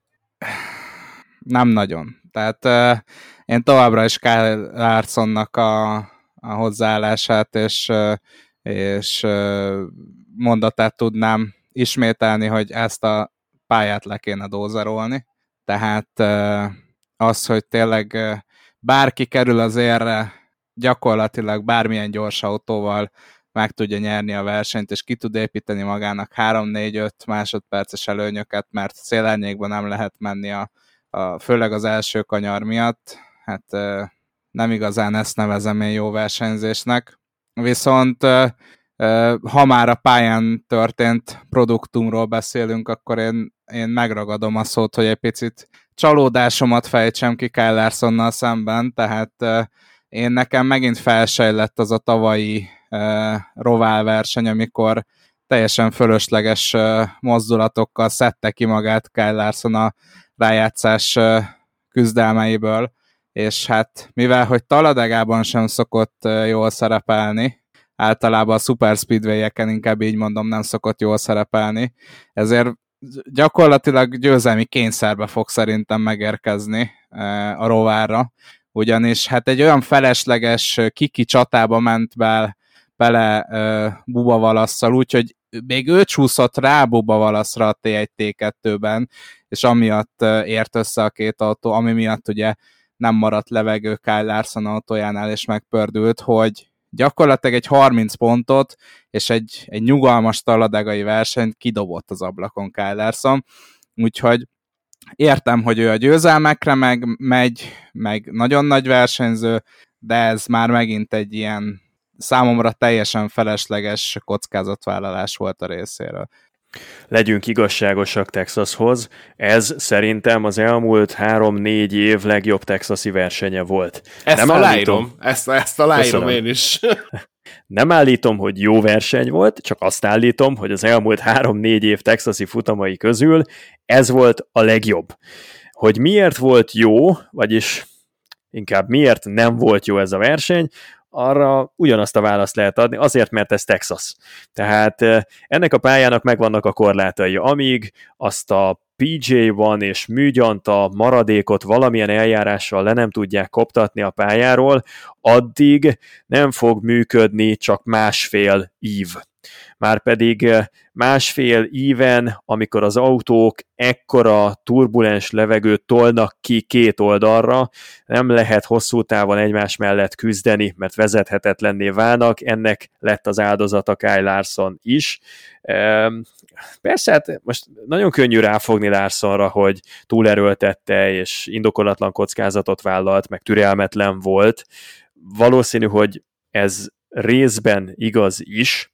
Nem nagyon. Tehát uh, én továbbra is Kyle Larsonnak a, a hozzáállását és, és mondatát tudnám ismételni, hogy ezt a pályát le kéne dózerolni. Tehát az, hogy tényleg bárki kerül az érre, gyakorlatilag bármilyen gyors autóval meg tudja nyerni a versenyt, és ki tud építeni magának 3-4-5 másodperces előnyöket, mert szélárnyékban nem lehet menni a, a, főleg az első kanyar miatt, hát nem igazán ezt nevezem én jó versenyzésnek. Viszont ha már a pályán történt produktumról beszélünk, akkor én, én megragadom a szót, hogy egy picit csalódásomat fejtsem ki Kyle Larsonnal szemben, tehát én nekem megint felsejlett az a tavalyi rovál verseny, amikor teljesen fölösleges mozdulatokkal szedte ki magát Kyle Larson a rájátszás küzdelmeiből, és hát mivel, hogy taladegában sem szokott jól szerepelni, általában a super speedway-eken inkább így mondom, nem szokott jól szerepelni, ezért gyakorlatilag győzelmi kényszerbe fog szerintem megérkezni a rovára, ugyanis hát egy olyan felesleges kiki csatába ment be, bele Buba Valasszal, úgyhogy még ő csúszott rá Buba Valaszra a T1-T2-ben, és amiatt ért össze a két autó, ami miatt ugye nem maradt levegő Kyle Larson autójánál, és megpördült, hogy gyakorlatilag egy 30 pontot és egy, egy nyugalmas taladegai versenyt kidobott az ablakon Kyle Larson, úgyhogy értem, hogy ő a győzelmekre meg megy, meg nagyon nagy versenyző, de ez már megint egy ilyen számomra teljesen felesleges kockázatvállalás volt a részéről.
Legyünk igazságosak Texashoz, ez szerintem az elmúlt három-négy év legjobb texasi versenye volt.
Ezt Nem aláírom, állítom, ezt, ezt aláírom én is.
Nem állítom, hogy jó verseny volt, csak azt állítom, hogy az elmúlt három-négy év texasi futamai közül ez volt a legjobb. Hogy miért volt jó, vagyis inkább miért nem volt jó ez a verseny, arra ugyanazt a választ lehet adni, azért, mert ez Texas. Tehát ennek a pályának megvannak a korlátai. Amíg azt a PJ-ban és műgyanta maradékot valamilyen eljárással le nem tudják koptatni a pályáról, addig nem fog működni csak másfél ív. Márpedig másfél íven, amikor az autók ekkora turbulens levegőt tolnak ki két oldalra, nem lehet hosszú távon egymás mellett küzdeni, mert vezethetetlenné válnak, ennek lett az áldozata Kyle Larson is. Persze, hát most nagyon könnyű ráfogni Larsonra, hogy túlerőltette, és indokolatlan kockázatot vállalt, meg türelmetlen volt. Valószínű, hogy ez részben igaz is,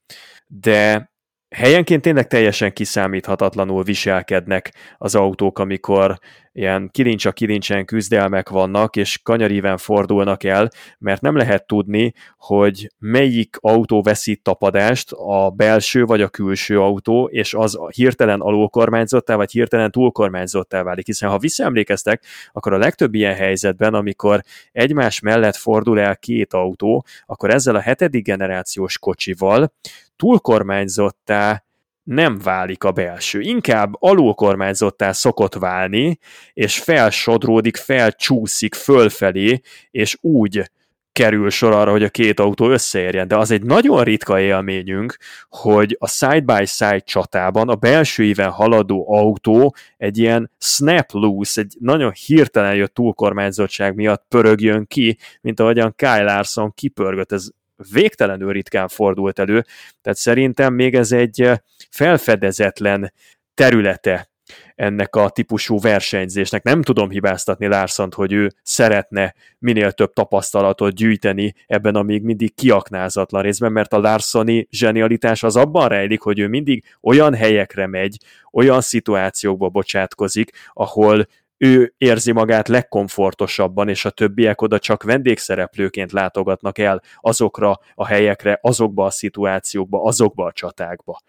de helyenként tényleg teljesen kiszámíthatatlanul viselkednek az autók, amikor ilyen kilincs a kilincsen küzdelmek vannak, és kanyaríven fordulnak el, mert nem lehet tudni, hogy melyik autó veszít tapadást, a belső vagy a külső autó, és az hirtelen alulkormányzottá, vagy hirtelen túlkormányzottá válik. Hiszen ha visszaemlékeztek, akkor a legtöbb ilyen helyzetben, amikor egymás mellett fordul el két autó, akkor ezzel a hetedik generációs kocsival túlkormányzottá nem válik a belső. Inkább alulkormányzottá szokott válni, és felsodródik, felcsúszik fölfelé, és úgy kerül sor arra, hogy a két autó összeérjen, de az egy nagyon ritka élményünk, hogy a side-by-side csatában a belső éven haladó autó egy ilyen snap loose, egy nagyon hirtelen jött túlkormányzottság miatt pörögjön ki, mint ahogyan Kyle Larson kipörgött. Ez végtelenül ritkán fordult elő, tehát szerintem még ez egy felfedezetlen területe ennek a típusú versenyzésnek. Nem tudom hibáztatni Lárszant, hogy ő szeretne minél több tapasztalatot gyűjteni ebben a még mindig kiaknázatlan részben, mert a Larsoni zsenialitás az abban rejlik, hogy ő mindig olyan helyekre megy, olyan szituációkba bocsátkozik, ahol ő érzi magát legkomfortosabban, és a többiek oda csak vendégszereplőként látogatnak el azokra a helyekre, azokba a szituációkba, azokba a csatákba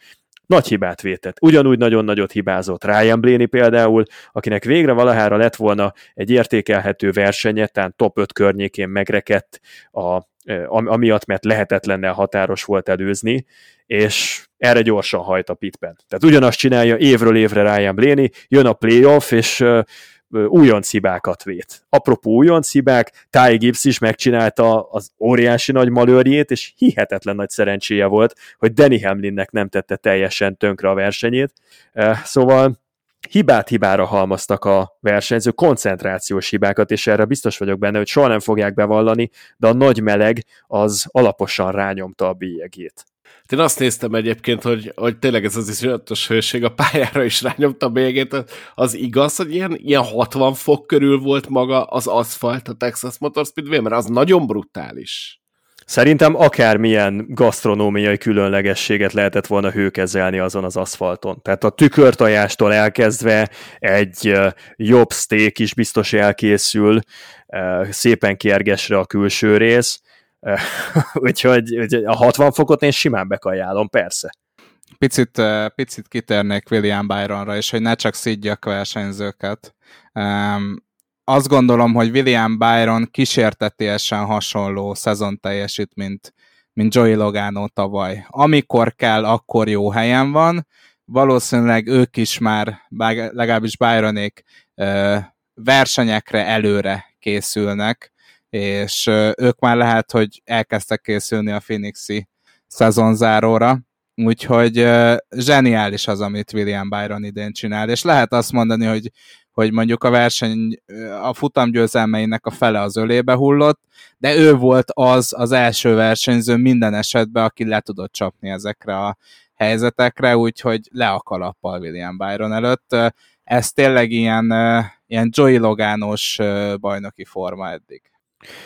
nagy hibát vétett. Ugyanúgy nagyon nagyot hibázott Ryan Blaney például, akinek végre valahára lett volna egy értékelhető versenye, tehát top 5 környékén megrekedt, a, amiatt, mert lehetetlennel határos volt előzni, és erre gyorsan hajt a pitben. Tehát ugyanazt csinálja évről évre Ryan Blaney, jön a playoff, és újonc hibákat vét. Apropó újonc hibák, Ty Gibbs is megcsinálta az óriási nagy malőrjét, és hihetetlen nagy szerencséje volt, hogy Danny Hamlinnek nem tette teljesen tönkre a versenyét. Szóval hibát hibára halmaztak a versenyzők, koncentrációs hibákat, és erre biztos vagyok benne, hogy soha nem fogják bevallani, de a nagy meleg az alaposan rányomta a bélyegét.
Én azt néztem egyébként, hogy, hogy tényleg ez az iszonyatos hőség a pályára is rányomta bélyegét. Az igaz, hogy ilyen, ilyen 60 fok körül volt maga az aszfalt a Texas Motor Speedway, mert az nagyon brutális.
Szerintem akármilyen gasztronómiai különlegességet lehetett volna hőkezelni azon az aszfalton. Tehát a tükörtajástól elkezdve egy jobb steak is biztos elkészül, szépen kiergesre a külső rész, úgyhogy, úgyhogy a 60 fokot én simán bekajálom, persze.
Picit, picit kitérnék William Byronra, és hogy ne csak szídjak versenyzőket. Um, azt gondolom, hogy William Byron kísértetésen hasonló szezon teljesít, mint, mint Joey Logano tavaly. Amikor kell, akkor jó helyen van. Valószínűleg ők is már, legalábbis Byronék versenyekre előre készülnek, és ők már lehet, hogy elkezdtek készülni a Phoenixi szezonzáróra, úgyhogy zseniális az, amit William Byron idén csinál, és lehet azt mondani, hogy, hogy mondjuk a verseny, a futamgyőzelmeinek a fele az ölébe hullott, de ő volt az az első versenyző minden esetben, aki le tudott csapni ezekre a helyzetekre, úgyhogy le a kalappal William Byron előtt. Ez tényleg ilyen, ilyen Joey Logános bajnoki forma eddig.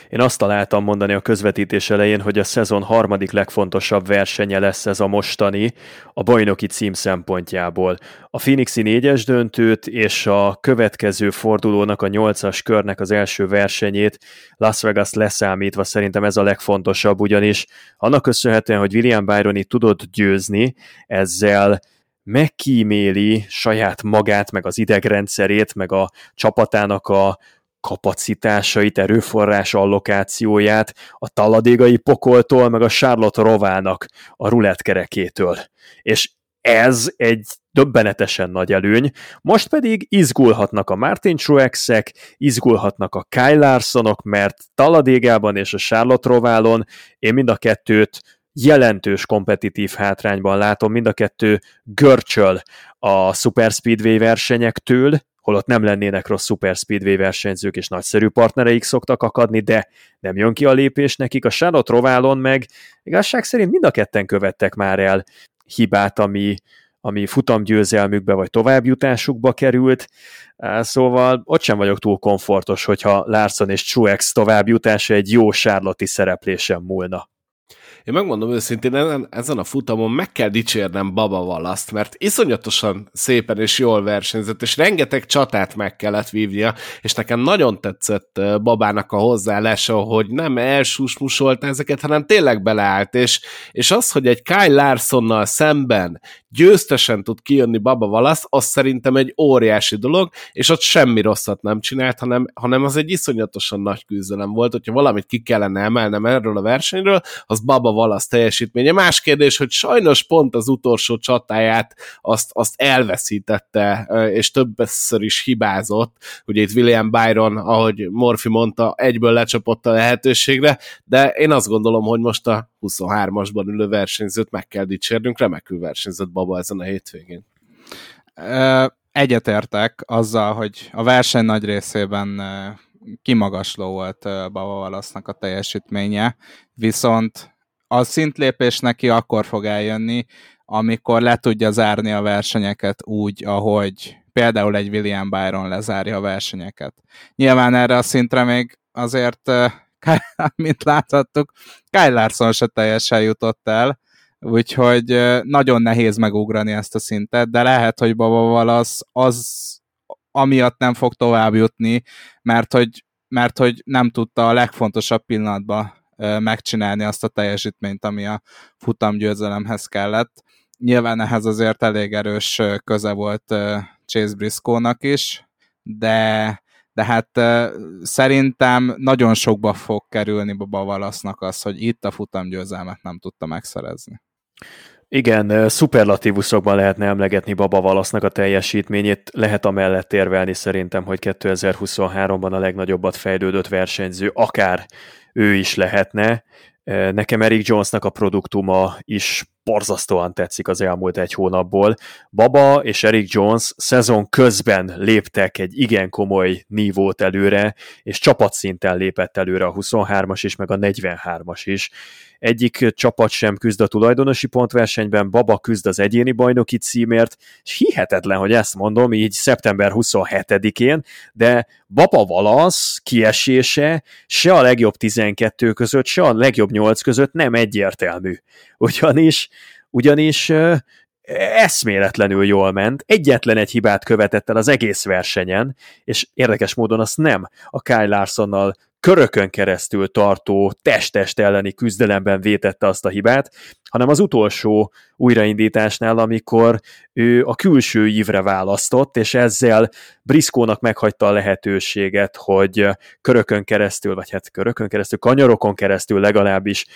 Én azt találtam mondani a közvetítés elején, hogy a szezon harmadik legfontosabb versenye lesz ez a mostani, a bajnoki cím szempontjából. A Phoenixi négyes döntőt és a következő fordulónak, a nyolcas körnek az első versenyét Las Vegas leszámítva szerintem ez a legfontosabb, ugyanis annak köszönhetően, hogy William Byroni tudott győzni, ezzel megkíméli saját magát, meg az idegrendszerét, meg a csapatának a kapacitásait, erőforrás allokációját a taladégai pokoltól, meg a Charlotte rovának a rulettkerekétől. És ez egy döbbenetesen nagy előny. Most pedig izgulhatnak a Martin Truexek, izgulhatnak a Kyle Larsonok, mert Taladégában és a Charlotte Roválon én mind a kettőt jelentős kompetitív hátrányban látom, mind a kettő görcsöl a Super Speedway versenyektől, holott nem lennének rossz Super Speedway versenyzők és nagyszerű partnereik szoktak akadni, de nem jön ki a lépés nekik. A Charlotte Roválon meg igazság szerint mind a ketten követtek már el hibát, ami, ami futamgyőzelmükbe vagy továbbjutásukba került, szóval ott sem vagyok túl komfortos, hogyha Larson és Truex továbbjutása egy jó sárlati szereplésen múlna.
Én megmondom őszintén, ezen, ezen a futamon meg kell dicsérnem Baba Valaszt, mert iszonyatosan szépen és jól versenyzett, és rengeteg csatát meg kellett vívnia, és nekem nagyon tetszett Babának a hozzáállása, hogy nem elsúsmusolta ezeket, hanem tényleg beleállt, és, és az, hogy egy Kyle Larsonnal szemben győztesen tud kijönni Baba Valasz, az szerintem egy óriási dolog, és ott semmi rosszat nem csinált, hanem, hanem az egy iszonyatosan nagy küzdelem volt, hogyha valamit ki kellene emelnem erről a versenyről, az Baba Valasz teljesítménye. Más kérdés, hogy sajnos pont az utolsó csatáját azt, azt elveszítette, és többször is hibázott. Ugye itt William Byron, ahogy Morfi mondta, egyből lecsapott a lehetőségre, de én azt gondolom, hogy most a 23-asban ülő versenyzőt meg kell dicsérnünk, remekül versenyzett Baba ezen a hétvégén.
Egyetértek azzal, hogy a verseny nagy részében kimagasló volt Baba Valasznak a teljesítménye, viszont a szintlépés neki akkor fog eljönni, amikor le tudja zárni a versenyeket úgy, ahogy például egy William Byron lezárja a versenyeket. Nyilván erre a szintre még azért, mint láthattuk, Kyle Larson se teljesen jutott el, úgyhogy nagyon nehéz megugrani ezt a szintet, de lehet, hogy Baba Valasz az amiatt nem fog tovább jutni, mert hogy, mert hogy nem tudta a legfontosabb pillanatban megcsinálni azt a teljesítményt, ami a futamgyőzelemhez kellett. Nyilván ehhez azért elég erős köze volt Chase Briscoe-nak is, de, de hát szerintem nagyon sokba fog kerülni Baba Valasznak az, hogy itt a futamgyőzelmet nem tudta megszerezni.
Igen, szuperlatívuszokban lehetne emlegetni Baba Valasznak a teljesítményét, lehet amellett érvelni szerintem, hogy 2023-ban a legnagyobbat fejlődött versenyző, akár ő is lehetne. Nekem Eric Jonesnak a produktuma is borzasztóan tetszik az elmúlt egy hónapból. Baba és Eric Jones szezon közben léptek egy igen komoly nívót előre, és csapatszinten lépett előre a 23-as is, meg a 43-as is. Egyik csapat sem küzd a tulajdonosi pontversenyben, Baba küzd az egyéni bajnoki címért, és hihetetlen, hogy ezt mondom így szeptember 27-én, de Baba Valasz kiesése se a legjobb 12 között, se a legjobb 8 között nem egyértelmű. Ugyanis ugyanis eszméletlenül jól ment, egyetlen egy hibát követett el az egész versenyen, és érdekes módon azt nem a Kyle Larsonnal körökön keresztül tartó test-test elleni küzdelemben vétette azt a hibát, hanem az utolsó újraindításnál, amikor ő a külső ívre választott, és ezzel Briskónak meghagyta a lehetőséget, hogy körökön keresztül, vagy hát körökön keresztül, kanyarokon keresztül legalábbis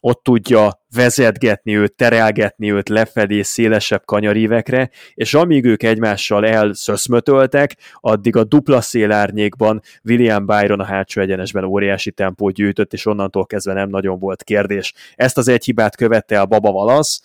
ott tudja vezetgetni őt, terelgetni őt lefelé szélesebb kanyarívekre, és amíg ők egymással elszöszmötöltek, addig a dupla szélárnyékban William Byron a hátsó egyenesben óriási tempót gyűjtött, és onnantól kezdve nem nagyon volt kérdés. Ezt az egy hibát követte el Baba Valasz,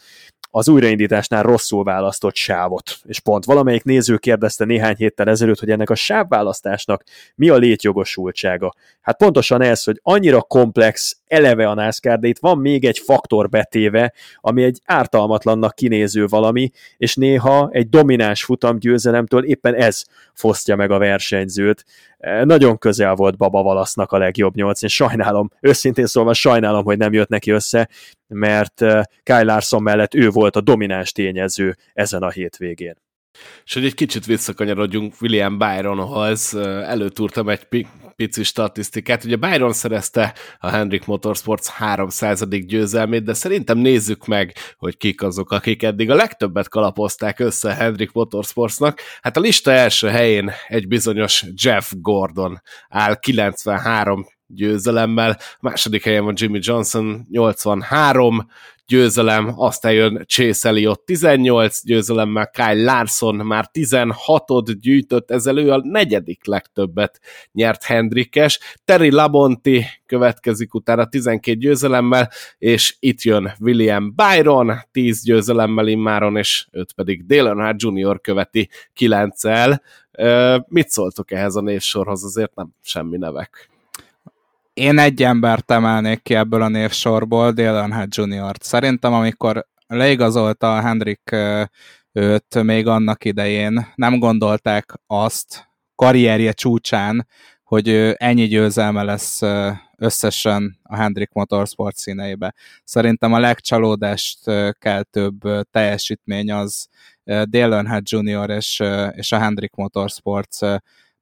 az újraindításnál rosszul választott sávot. És pont valamelyik néző kérdezte néhány héttel ezelőtt, hogy ennek a sávválasztásnak mi a létjogosultsága. Hát pontosan ez, hogy annyira komplex eleve a NASCAR, de itt van még egy faktor betéve, ami egy ártalmatlannak kinéző valami, és néha egy domináns futam győzelemtől éppen ez fosztja meg a versenyzőt. Nagyon közel volt Baba Valasznak a legjobb nyolc, én sajnálom, őszintén szólva sajnálom, hogy nem jött neki össze, mert e, Kyle Larson mellett ő volt a domináns tényező ezen a hétvégén.
És hogy egy kicsit visszakanyarodjunk William Byronhoz, előtúrtam egy pici statisztikát. Ugye Byron szerezte a Hendrik Motorsports 300. győzelmét, de szerintem nézzük meg, hogy kik azok, akik eddig a legtöbbet kalapozták össze Hendrik Motorsportsnak. Hát a lista első helyén egy bizonyos Jeff Gordon áll 93 győzelemmel, a második helyen van Jimmy Johnson 83, győzelem, aztán jön Chase Elliott 18 győzelemmel, Kyle Larson már 16-ot gyűjtött, ezzel ő a negyedik legtöbbet nyert Hendrikes, Terry Labonti következik utána 12 győzelemmel, és itt jön William Byron 10 győzelemmel immáron, és őt pedig Dale Earnhardt Jr. követi 9-el. Mit szóltok ehhez a névsorhoz? Azért nem semmi nevek.
Én egy embert emelnék ki ebből a névsorból, Dale Earnhardt Jr. Szerintem, amikor leigazolta a Hendrik őt még annak idején, nem gondolták azt karrierje csúcsán, hogy ennyi győzelme lesz összesen a Hendrik Motorsport színeibe. Szerintem a legcsalódást keltőbb teljesítmény az Dale Earnhardt Jr. és, és a Hendrik Motorsports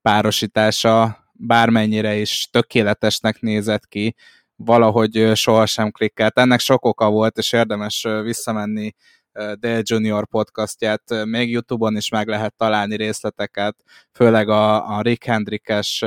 párosítása, bármennyire is tökéletesnek nézett ki, valahogy sohasem klikkelt. Ennek sok oka volt, és érdemes visszamenni Dale Junior podcastját, még Youtube-on is meg lehet találni részleteket, főleg a, a Rick Hendrickes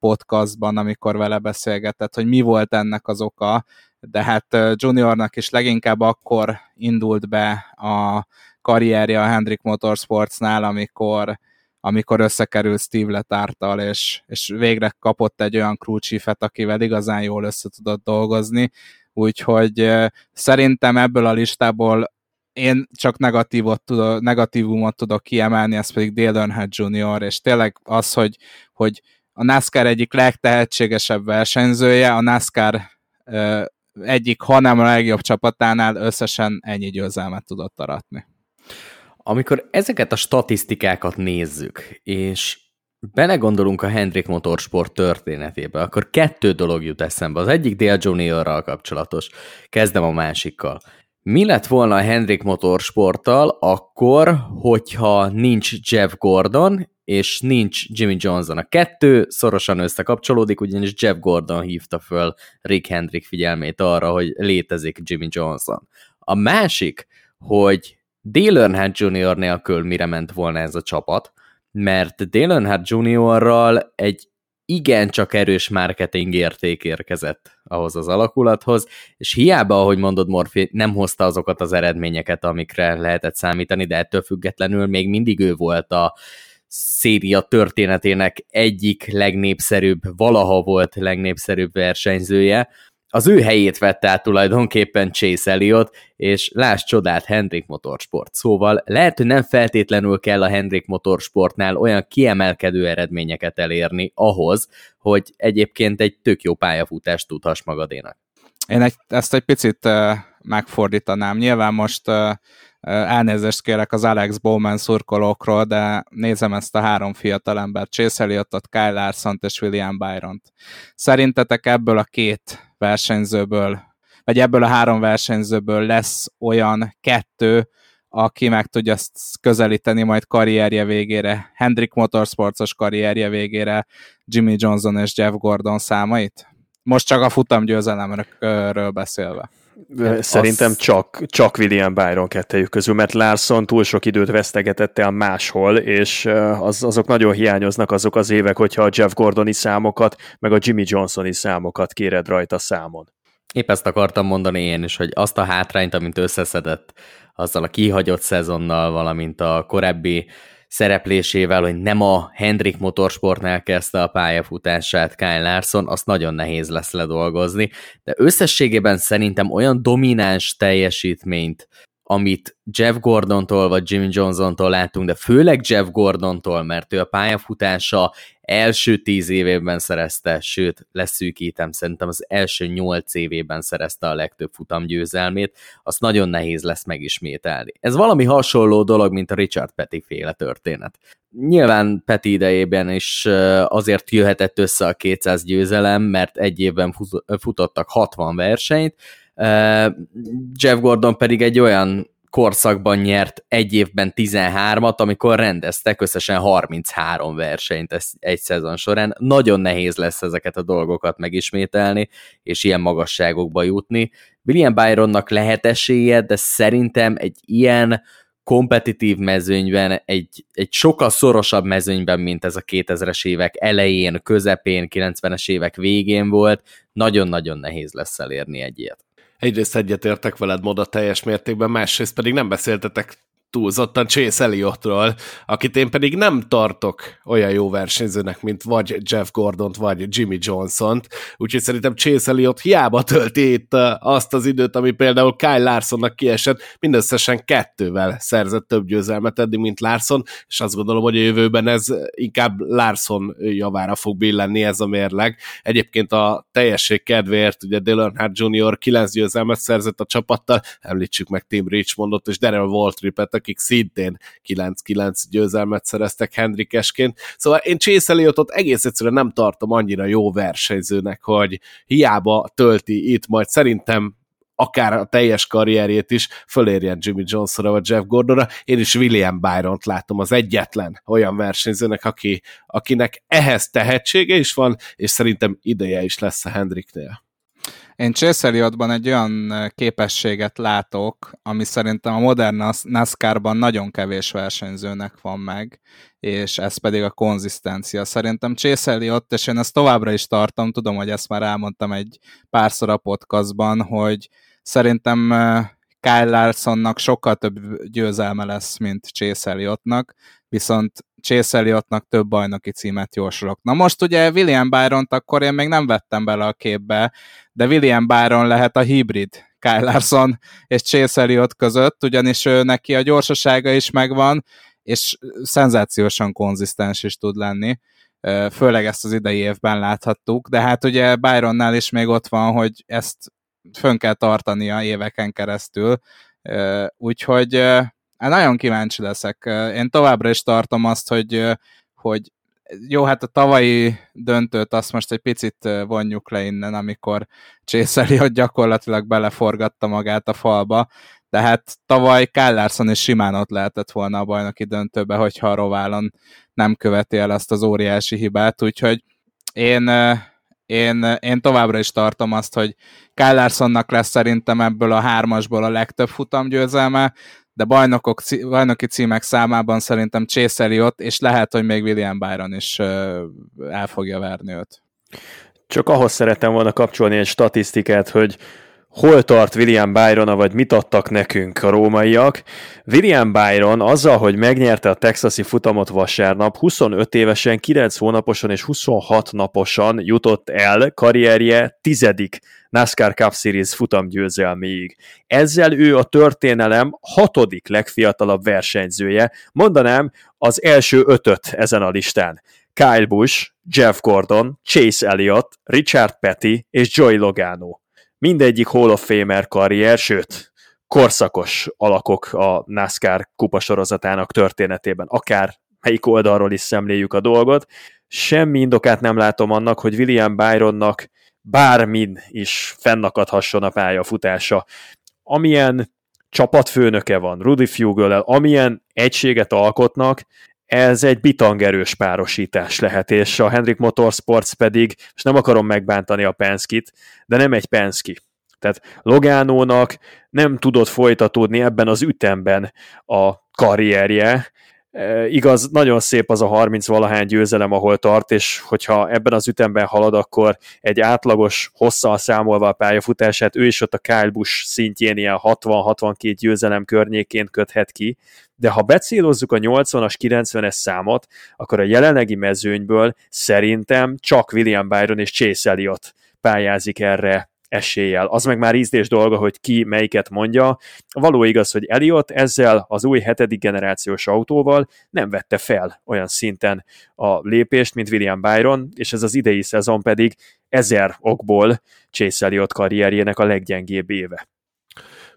podcastban, amikor vele beszélgetett, hogy mi volt ennek az oka. de hát Juniornak is leginkább akkor indult be a karrierje a Hendrik Motorsportsnál, amikor amikor összekerült Steve Letártal, és, és végre kapott egy olyan crew chiefet, akivel igazán jól össze tudott dolgozni, úgyhogy szerintem ebből a listából én csak negatívot tudok, negatívumot tudok kiemelni, ez pedig Dale Earnhardt Jr., és tényleg az, hogy, hogy a NASCAR egyik legtehetségesebb versenyzője, a NASCAR egyik, hanem a legjobb csapatánál összesen ennyi győzelmet tudott aratni.
Amikor ezeket a statisztikákat nézzük, és belegondolunk a Hendrik Motorsport történetébe, akkor kettő dolog jut eszembe. Az egyik Dale Juniorral kapcsolatos. Kezdem a másikkal. Mi lett volna a Hendrik Motorsporttal akkor, hogyha nincs Jeff Gordon, és nincs Jimmy Johnson. A kettő szorosan összekapcsolódik, ugyanis Jeff Gordon hívta föl Rick Hendrick figyelmét arra, hogy létezik Jimmy Johnson. A másik, hogy Dale Earnhardt Jr. nélkül mire ment volna ez a csapat, mert Dale Earnhardt Jr.-ral egy igencsak erős marketing érték érkezett ahhoz az alakulathoz, és hiába, ahogy mondod, Morfi, nem hozta azokat az eredményeket, amikre lehetett számítani, de ettől függetlenül még mindig ő volt a széria történetének egyik legnépszerűbb, valaha volt legnépszerűbb versenyzője, az ő helyét vette át tulajdonképpen Chase Elliot, és láss csodát Hendrik Motorsport. Szóval lehet, hogy nem feltétlenül kell a Hendrik Motorsportnál olyan kiemelkedő eredményeket elérni ahhoz, hogy egyébként egy tök jó pályafutást tudhass magadénak.
Én egy, ezt egy picit megfordítanám. Nyilván most uh, elnézést kérek az Alex Bowman szurkolókról, de nézem ezt a három fiatalember, Chase Elliotot, Kyle larson és William Byron-t. Szerintetek ebből a két versenyzőből, vagy ebből a három versenyzőből lesz olyan kettő, aki meg tudja ezt közelíteni majd karrierje végére, Hendrik Motorsportos karrierje végére Jimmy Johnson és Jeff Gordon számait? Most csak a futamgyőzelemről beszélve.
Szerintem az... csak, csak William Byron kettejük közül, mert Larson túl sok időt vesztegetette a máshol, és az, azok nagyon hiányoznak azok az évek, hogyha a Jeff Gordoni számokat, meg a Jimmy Johnsoni számokat kéred rajta számon.
Épp ezt akartam mondani én is, hogy azt a hátrányt, amit összeszedett azzal a kihagyott szezonnal, valamint a korábbi szereplésével, hogy nem a Hendrik Motorsportnál kezdte a pályafutását Kyle Larson, azt nagyon nehéz lesz ledolgozni, de összességében szerintem olyan domináns teljesítményt amit Jeff Gordontól vagy Jimmy Johnsontól láttunk, de főleg Jeff Gordontól, mert ő a pályafutása első tíz évében szerezte, sőt, leszűkítem, szerintem az első nyolc évében szerezte a legtöbb futamgyőzelmét, azt nagyon nehéz lesz megismételni. Ez valami hasonló dolog, mint a Richard Petty féle történet. Nyilván Petty idejében is azért jöhetett össze a 200 győzelem, mert egy évben futottak 60 versenyt, Jeff Gordon pedig egy olyan korszakban nyert egy évben 13-at, amikor rendeztek összesen 33 versenyt egy szezon során. Nagyon nehéz lesz ezeket a dolgokat megismételni, és ilyen magasságokba jutni. William Byronnak lehet esélye, de szerintem egy ilyen kompetitív mezőnyben, egy, egy sokkal szorosabb mezőnyben, mint ez a 2000-es évek elején, közepén, 90-es évek végén volt, nagyon-nagyon nehéz lesz elérni egy ilyet
egyrészt egyetértek veled moda teljes mértékben, másrészt pedig nem beszéltetek túlzottan Chase Elliottról, akit én pedig nem tartok olyan jó versenyzőnek, mint vagy Jeff Gordont, vagy Jimmy Johnson-t, úgyhogy szerintem Chase Elliott hiába tölti itt azt az időt, ami például Kyle Larsonnak kiesett, mindösszesen kettővel szerzett több győzelmet eddig, mint Larson, és azt gondolom, hogy a jövőben ez inkább Larson javára fog billenni ez a mérleg. Egyébként a teljesség kedvéért, ugye Dale Earnhardt Jr. 9 győzelmet szerzett a csapattal, említsük meg Tim Richmondot és Darrell Waltripet, akik szintén 9-9 győzelmet szereztek Hendrikesként. Szóval én Chase Elliotot egész egyszerűen nem tartom annyira jó versenyzőnek, hogy hiába tölti itt, majd szerintem akár a teljes karrierjét is fölérjen Jimmy Johnsonra vagy Jeff Gordonra. Én is William Byron-t látom az egyetlen olyan versenyzőnek, aki, akinek ehhez tehetsége is van, és szerintem ideje is lesz a Hendriknél.
Én Chase Elliottban egy olyan képességet látok, ami szerintem a modern NASCAR-ban nagyon kevés versenyzőnek van meg, és ez pedig a konzisztencia. Szerintem Chase Elliott, és én ezt továbbra is tartom, tudom, hogy ezt már elmondtam egy párszor a podcastban, hogy szerintem Kyle Larsonnak sokkal több győzelme lesz, mint Chase Elliottnak, viszont Chase Elliottnak több bajnoki címet jósolok. Na most ugye William byron akkor én még nem vettem bele a képbe, de William Byron lehet a hibrid Kyle Larson és Chase Elliott között, ugyanis ő neki a gyorsasága is megvan, és szenzációsan konzisztens is tud lenni. Főleg ezt az idei évben láthattuk, de hát ugye Byronnál is még ott van, hogy ezt fönn kell tartania éveken keresztül, úgyhogy hát nagyon kíváncsi leszek. Én továbbra is tartom azt, hogy, hogy jó, hát a tavalyi döntőt azt most egy picit vonjuk le innen, amikor Csészeli, hogy gyakorlatilag beleforgatta magát a falba, de hát tavaly Kállársson is simán ott lehetett volna a bajnoki döntőbe, hogyha a Roválon nem követi el azt az óriási hibát, úgyhogy én, én, én továbbra is tartom azt, hogy Kállársonnak lesz szerintem ebből a hármasból a legtöbb futamgyőzelme, de bajnokok, bajnoki címek számában szerintem Chase Elliott, és lehet, hogy még William Byron is el fogja verni őt.
Csak ahhoz szerettem volna kapcsolni egy statisztikát, hogy hol tart William Byron, vagy mit adtak nekünk a rómaiak. William Byron azzal, hogy megnyerte a texasi futamot vasárnap, 25 évesen, 9 hónaposan és 26 naposan jutott el karrierje tizedik NASCAR Cup Series futamgyőzelméig. Ezzel ő a történelem hatodik legfiatalabb versenyzője, mondanám az első ötöt ezen a listán. Kyle Busch, Jeff Gordon, Chase Elliott, Richard Petty és Joey Logano mindegyik Hall of Famer karrier, sőt, korszakos alakok a NASCAR kupasorozatának történetében, akár melyik oldalról is szemléljük a dolgot. Semmi indokát nem látom annak, hogy William Byronnak bármin is fennakadhasson a pályafutása. Amilyen csapatfőnöke van Rudy Fugle, amilyen egységet alkotnak, ez egy bitangerős párosítás lehet, és a Hendrik Motorsports pedig, és nem akarom megbántani a Penskit, de nem egy Penske. Tehát Logánónak nem tudott folytatódni ebben az ütemben a karrierje, igaz, nagyon szép az a 30 valahány győzelem, ahol tart, és hogyha ebben az ütemben halad, akkor egy átlagos, hosszal számolva a pályafutását, ő is ott a Kyle Busch szintjén ilyen 60-62 győzelem környékén köthet ki, de ha becélozzuk a 80-as, 90-es számot, akkor a jelenlegi mezőnyből szerintem csak William Byron és Chase Elliott pályázik erre eséllyel. Az meg már ízdés dolga, hogy ki melyiket mondja. Való igaz, hogy Elliot ezzel az új hetedik generációs autóval nem vette fel olyan szinten a lépést, mint William Byron, és ez az idei szezon pedig ezer okból Chase Elliot karrierjének a leggyengébb éve.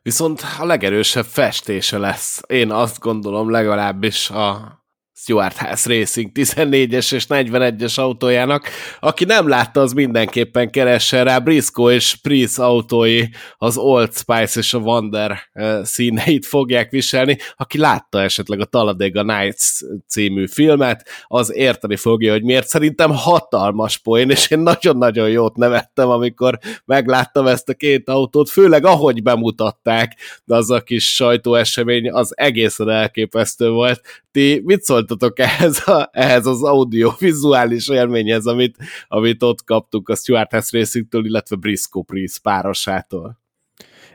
Viszont a legerősebb festése lesz. Én azt gondolom legalábbis a Stuart House Racing 14-es és 41-es autójának. Aki nem látta, az mindenképpen keressen rá. Briscoe és Price autói az Old Spice és a Wonder színeit fogják viselni. Aki látta esetleg a Talladega Nights című filmet, az érteni fogja, hogy miért szerintem hatalmas poén, és én nagyon-nagyon jót nevettem, amikor megláttam ezt a két autót, főleg ahogy bemutatták, de az a kis sajtóesemény az egészen elképesztő volt. Ti mit szólt szóltatok ehhez, a, ehhez az audio-vizuális élményhez, amit, amit ott kaptuk a Stuart Hess Racing-től, illetve Briscoe Priest párosától?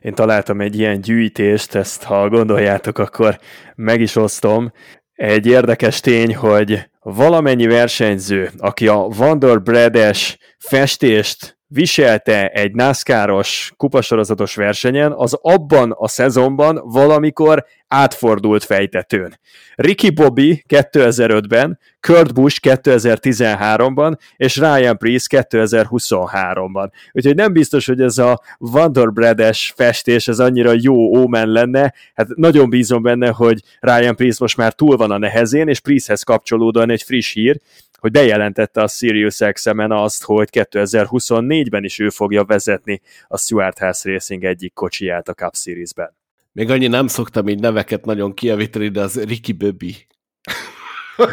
Én találtam egy ilyen gyűjtést, ezt ha gondoljátok, akkor meg is osztom. Egy érdekes tény, hogy valamennyi versenyző, aki a Vanderbredes festést viselte egy NASCAR-os kupasorozatos versenyen, az abban a szezonban valamikor átfordult fejtetőn. Ricky Bobby 2005-ben, Kurt Busch 2013-ban, és Ryan Priest 2023-ban. Úgyhogy nem biztos, hogy ez a Vanderbredes festés ez annyira jó ómen lenne. Hát nagyon bízom benne, hogy Ryan Priest most már túl van a nehezén, és Priesthez kapcsolódóan egy friss hír, hogy bejelentette a Sirius xm azt, hogy 2024-ben is ő fogja vezetni a Stuart House Racing egyik kocsiját a Cup Series-ben.
Még annyi nem szoktam így neveket nagyon kiavítani, de az Ricky Bobby.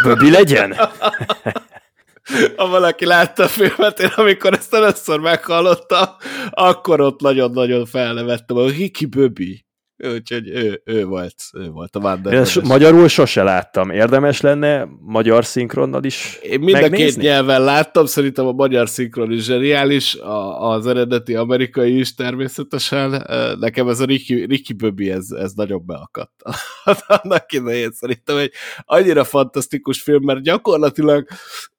Bobby legyen?
ha valaki látta a filmet, én amikor ezt először meghallottam, akkor ott nagyon-nagyon felnevettem, a Ricky Bobby. Úgyhogy ő, ő, volt, ő volt a Wonder
Ezt magyarul sose láttam. Érdemes lenne magyar szinkronnal is
Én mind
megnézni?
a két nyelven láttam, szerintem a magyar szinkron is zseniális, a, az eredeti amerikai is természetesen. Nekem ez a Ricky, Ricky Bobby, ez, ez nagyon beakadt. Annak idején szerintem egy annyira fantasztikus film, mert gyakorlatilag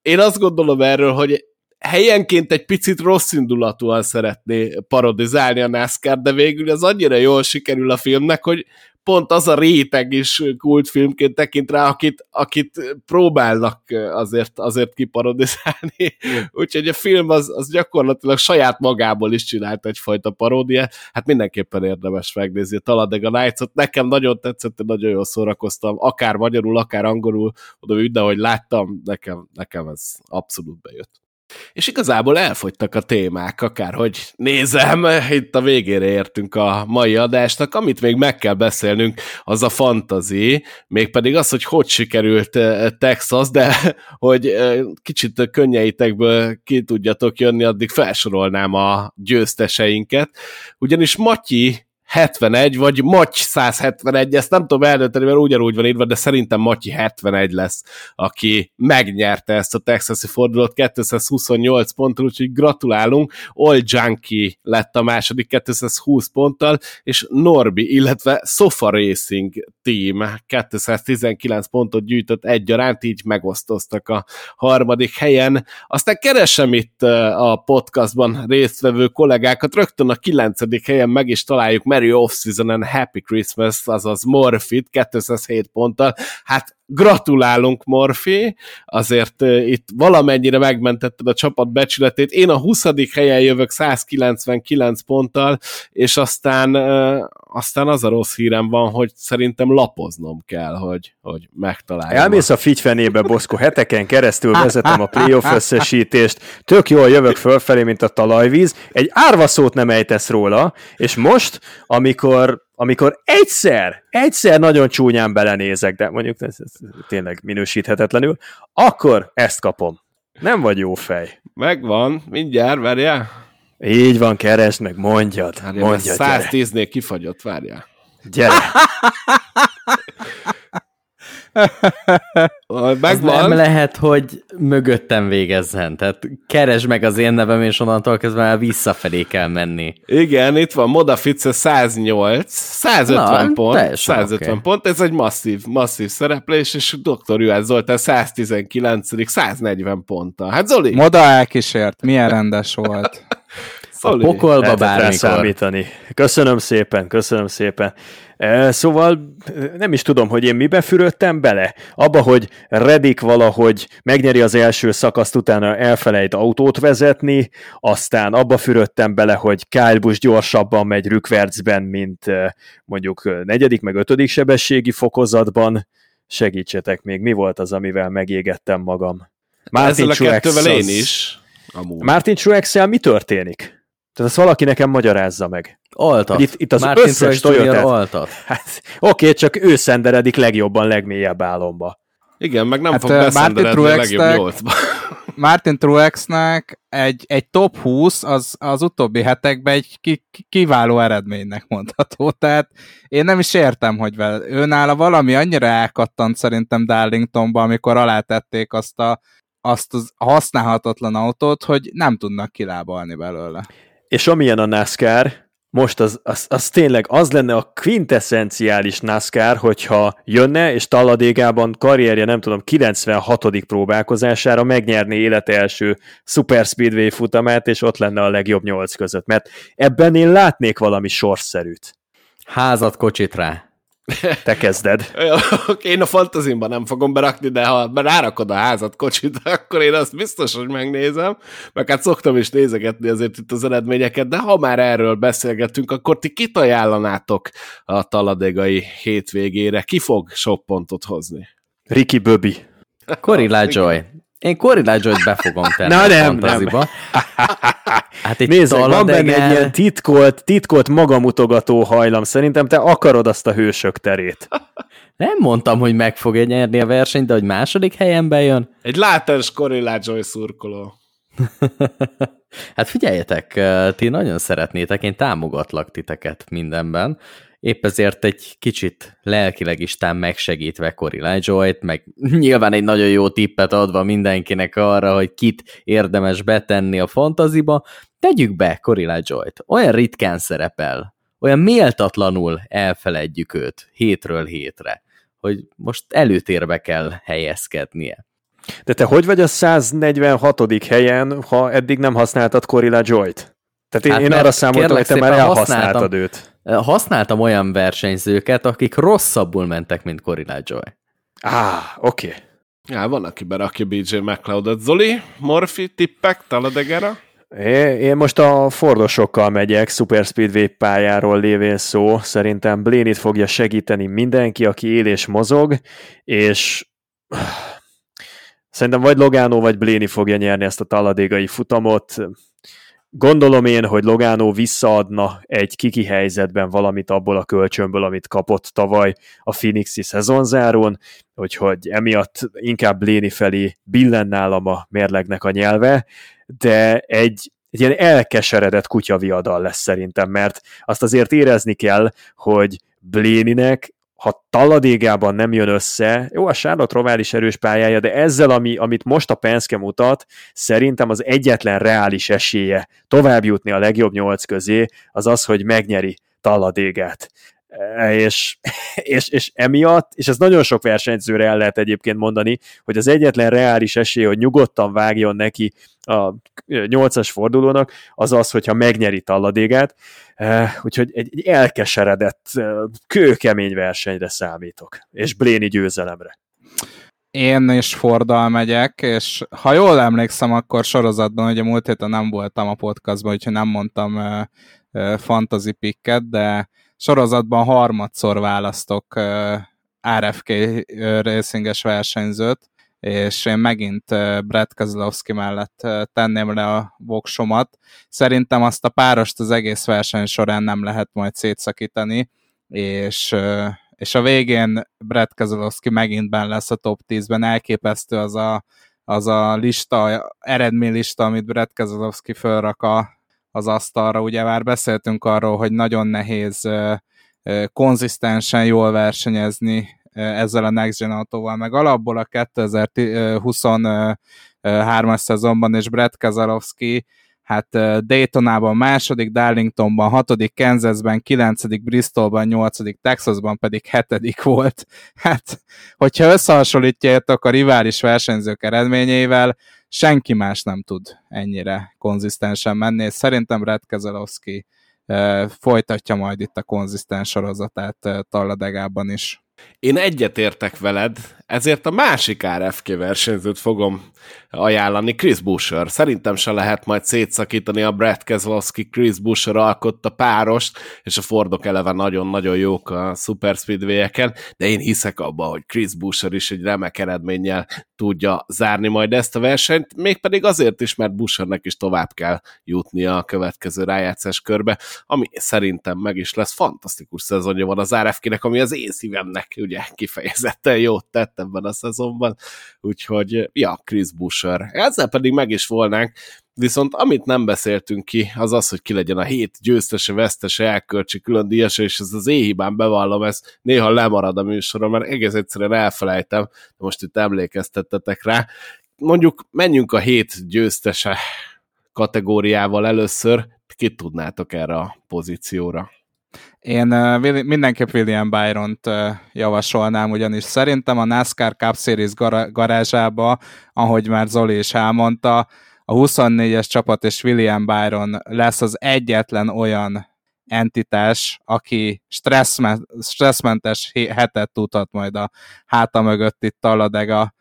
én azt gondolom erről, hogy helyenként egy picit rossz indulatúan szeretné parodizálni a NASCAR, de végül ez annyira jól sikerül a filmnek, hogy pont az a réteg is kultfilmként tekint rá, akit, akit próbálnak azért, azért kiparodizálni. Úgyhogy a film az, az gyakorlatilag saját magából is csinált egyfajta paródia. Hát mindenképpen érdemes megnézni a Talladega Nights-ot. Nekem nagyon tetszett, nagyon jól szórakoztam, akár magyarul, akár angolul, oda mindenhogy láttam, nekem, nekem ez abszolút bejött. És igazából elfogytak a témák, akárhogy nézem, itt a végére értünk a mai adásnak, amit még meg kell beszélnünk, az a fantazi, mégpedig az, hogy hogy sikerült eh, Texas, de hogy eh, kicsit könnyeitekből ki tudjatok jönni, addig felsorolnám a győzteseinket, ugyanis Matyi 71, vagy Maty 171, ezt nem tudom eldönteni, mert ugyanúgy van írva, de szerintem Matyi 71 lesz, aki megnyerte ezt a texasi fordulót 228 ponttal, úgyhogy gratulálunk. All Junkie lett a második 220 ponttal, és Norbi, illetve Sofa Racing Team 219 pontot gyűjtött egyaránt, így megosztoztak a harmadik helyen. Aztán keresem itt a podcastban résztvevő kollégákat, rögtön a kilencedik helyen meg is találjuk Merry Off-Season and Happy Christmas, azaz Morfit 207 ponttal. Hát gratulálunk, Morfi, azért itt valamennyire megmentetted a csapat becsületét. Én a 20. helyen jövök 199 ponttal, és aztán, aztán az a rossz hírem van, hogy szerintem lapoznom kell, hogy, hogy megtaláljam.
Elmész a figyfenébe, Boszko, heteken keresztül vezetem a playoff összesítést, tök jól jövök fölfelé, mint a talajvíz, egy árva szót nem ejtesz róla, és most, amikor amikor egyszer, egyszer nagyon csúnyán belenézek, de mondjuk ez, ez tényleg minősíthetetlenül, akkor ezt kapom. Nem vagy jó fej.
Megvan, mindjárt, várjál.
Így van, keresd meg, mondjad.
Várjál,
mondjad
110-nél kifagyott, várjál.
Gyere.
Megvan.
Az nem lehet, hogy mögöttem végezzen. Tehát keresd meg az én nevem, és onnantól kezdve már visszafelé kell menni.
Igen, itt van Modafice 108, 150
Na,
pont,
teljesen
150
oké.
pont, ez egy masszív, masszív szereplés, és Dr. Juhász Zoltán 119 140 ponttal. Hát Zoli,
Moda elkísért, milyen rendes volt.
Zoli.
Pokolba
Lehetett rá
bármikor.
számítani. Köszönöm szépen, köszönöm szépen. Szóval nem is tudom, hogy én mibe fürödtem bele. Abba, hogy Redik valahogy megnyeri az első szakaszt, utána elfelejt autót vezetni, aztán abba fürödtem bele, hogy Kyle Busch gyorsabban megy rükvercben, mint mondjuk negyedik, meg ötödik sebességi fokozatban. Segítsetek még, mi volt az, amivel megégettem magam?
Ezzel a kettővel én is. Amúgy.
Martin truex mi történik? Tehát ezt valaki nekem magyarázza meg.
Oltat.
Itt- itt az
Martin
összes. Toyotát.
oltat.
Hát, oké, csak ő szenderedik legjobban, legmélyebb álomba.
Igen, meg nem
Hát,
fog beszenderedni a legjobb nyolcba.
Martin Truexnek egy, egy top 20 az, az utóbbi hetekben egy ki, ki- kiváló eredménynek mondható. Tehát én nem is értem, hogy vele. Őnála valami annyira elkattant szerintem Darlingtonba, amikor alátették azt a azt az használhatatlan autót, hogy nem tudnak kilábalni belőle.
És amilyen a NASCAR, most az, az, az tényleg az lenne a quintessenciális NASCAR, hogyha jönne, és Talladégában karrierje, nem tudom, 96. próbálkozására megnyerné élete első Super Speedway futamát, és ott lenne a legjobb nyolc között. Mert ebben én látnék valami sorszerűt.
Házat kocsit rá.
Te kezded.
Én a fantazimban nem fogom berakni, de ha rárakod a házat, kocsit, akkor én azt biztos, hogy megnézem, meg hát szoktam is nézegetni azért itt az eredményeket, de ha már erről beszélgetünk, akkor ti kit ajánlanátok a taladégai hétvégére? Ki fog sok pontot hozni?
Ricky Bobby.
Cory Lajoy. Én Corey Joy-t be fogom tenni
Na,
a
nem,
fantaziba. Hát egy
Nézd, van benne egy ilyen titkolt, titkolt magamutogató hajlam. Szerintem te akarod azt a hősök terét.
Nem mondtam, hogy meg fogja nyerni a versenyt, de hogy második helyen bejön.
Egy látens Corilla Joy szurkoló.
Hát figyeljetek, eh, ti nagyon szeretnétek, én támogatlak titeket mindenben. Épp ezért egy kicsit lelkileg is tám megsegítve Cory Joy-t, meg nyilván egy nagyon jó tippet adva mindenkinek arra, hogy kit érdemes betenni a fantaziba, tegyük be Cory Joy-t. Olyan ritkán szerepel, olyan méltatlanul elfeledjük őt hétről hétre, hogy most előtérbe kell helyezkednie.
De te hogy vagy a 146. helyen, ha eddig nem használtad Corilla Joy-t? Tehát én,
Hát
én arra számoltam, hogy te már elhasználtad
használtam.
őt.
Használtam olyan versenyzőket, akik rosszabbul mentek, mint Cory Joy.
Á, oké. Okay.
Ja, van, aki berakja BJ McLeodot. Zoli, Morfi, tippek, Taladegera?
É- Én most a Fordosokkal megyek, Super Speedway pályáról lévén szó. Szerintem Blaney-t fogja segíteni mindenki, aki él és mozog, és szerintem vagy Logano, vagy Blaney fogja nyerni ezt a taladégai futamot. Gondolom én, hogy Logano visszaadna egy kiki helyzetben valamit abból a kölcsönből, amit kapott tavaly a Phoenixi szezonzáron, úgyhogy emiatt inkább Blaney felé billen nálam a mérlegnek a nyelve, de egy, egy ilyen elkeseredett kutyaviadal lesz szerintem, mert azt azért érezni kell, hogy Bléninek ha taladégában nem jön össze, jó, a Charlotte Rovál is erős pályája, de ezzel, ami, amit most a Penske mutat, szerintem az egyetlen reális esélye tovább jutni a legjobb nyolc közé, az az, hogy megnyeri taladégát. És, és, és emiatt, és ez nagyon sok versenyzőre el lehet egyébként mondani, hogy az egyetlen reális esély, hogy nyugodtan vágjon neki a nyolcas fordulónak, az az, hogyha megnyeri talladégát, úgyhogy egy, egy elkeseredett, kőkemény versenyre számítok, és Bléni győzelemre.
Én is Forddal megyek, és ha jól emlékszem, akkor sorozatban, ugye múlt héten nem voltam a podcastban, úgyhogy nem mondtam uh, fantasy picket, de sorozatban harmadszor választok RFK racinges versenyzőt, és én megint Brad Kozlowski mellett tenném le a voksomat. Szerintem azt a párost az egész verseny során nem lehet majd szétszakítani, és, és a végén Brad Kozlowski megint benne lesz a top 10-ben. Elképesztő az a, az a lista, eredménylista, amit Brad Kozlowski fölrak a, az asztalra. Ugye már beszéltünk arról, hogy nagyon nehéz konzisztensen jól versenyezni ezzel a Next Gen autóval, meg alapból a 2023-as szezonban, és Brett Keselowski, hát Daytonában második, Darlingtonban hatodik, Kansasben kilencedik, Bristolban nyolcadik, Texasban pedig hetedik volt. Hát, hogyha összehasonlítjátok a rivális versenyzők eredményeivel, senki más nem tud ennyire konzisztensen menni, és szerintem Brett Keselowski folytatja majd itt a konzisztens sorozatát Talladegában is.
Én egyetértek veled, ezért a másik RFK versenyzőt fogom ajánlani, Chris Busher. Szerintem se lehet majd szétszakítani a Brad Keselowski, Chris Busher alkotta párost, és a Fordok eleve nagyon-nagyon jók a Super Speedway-eken, de én hiszek abban, hogy Chris Busher is egy remek eredménnyel tudja zárni majd ezt a versenyt, mégpedig azért is, mert Bushernek is tovább kell jutnia a következő rájátszás körbe, ami szerintem meg is lesz. Fantasztikus szezonja van az RFK-nek, ami az én szívemnek ugye kifejezetten jót tett ebben a szezonban, úgyhogy ja, Chris Busher. Ezzel pedig meg is volnánk, viszont amit nem beszéltünk ki, az az, hogy ki legyen a hét győztese, vesztese, elkölcsi külön díjasa, és ez az éhibán bevallom, ez néha lemarad a műsoron, mert egész egyszerűen elfelejtem, de most itt emlékeztettetek rá. Mondjuk menjünk a hét győztese kategóriával először, kit tudnátok erre a pozícióra?
Én mindenképp William Byron-t javasolnám, ugyanis szerintem a NASCAR Cup Series gar- garázsába, ahogy már Zoli is elmondta, a 24-es csapat és William Byron lesz az egyetlen olyan entitás, aki stresszme- stresszmentes hetet tudhat majd a háta mögött itt Talladega,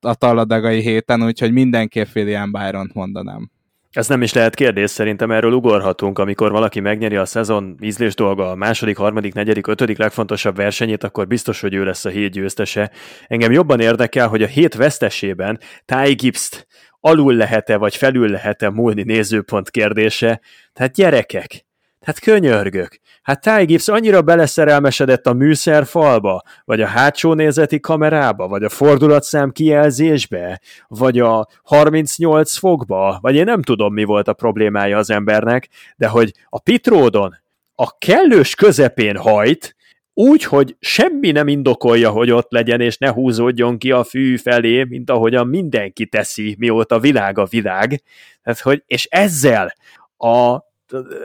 a Talladegai héten, úgyhogy mindenképp William Byron-t mondanám.
Ez nem is lehet kérdés, szerintem erről ugorhatunk, amikor valaki megnyeri a szezon ízlés dolga a második, harmadik, negyedik, ötödik legfontosabb versenyét, akkor biztos, hogy ő lesz a hét győztese. Engem jobban érdekel, hogy a hét vesztesében Ty Gibbs-t alul lehet-e vagy felül lehet-e múlni nézőpont kérdése. Tehát gyerekek, hát könyörgök. Hát Ty Gibbs annyira beleszerelmesedett a műszerfalba, vagy a hátsó nézeti kamerába, vagy a fordulatszám kijelzésbe, vagy a 38 fokba, vagy én nem tudom, mi volt a problémája az embernek, de hogy a pitródon a kellős közepén hajt, úgy, hogy semmi nem indokolja, hogy ott legyen, és ne húzódjon ki a fű felé, mint ahogyan mindenki teszi, mióta világ a világ. Tehát, hogy, és ezzel a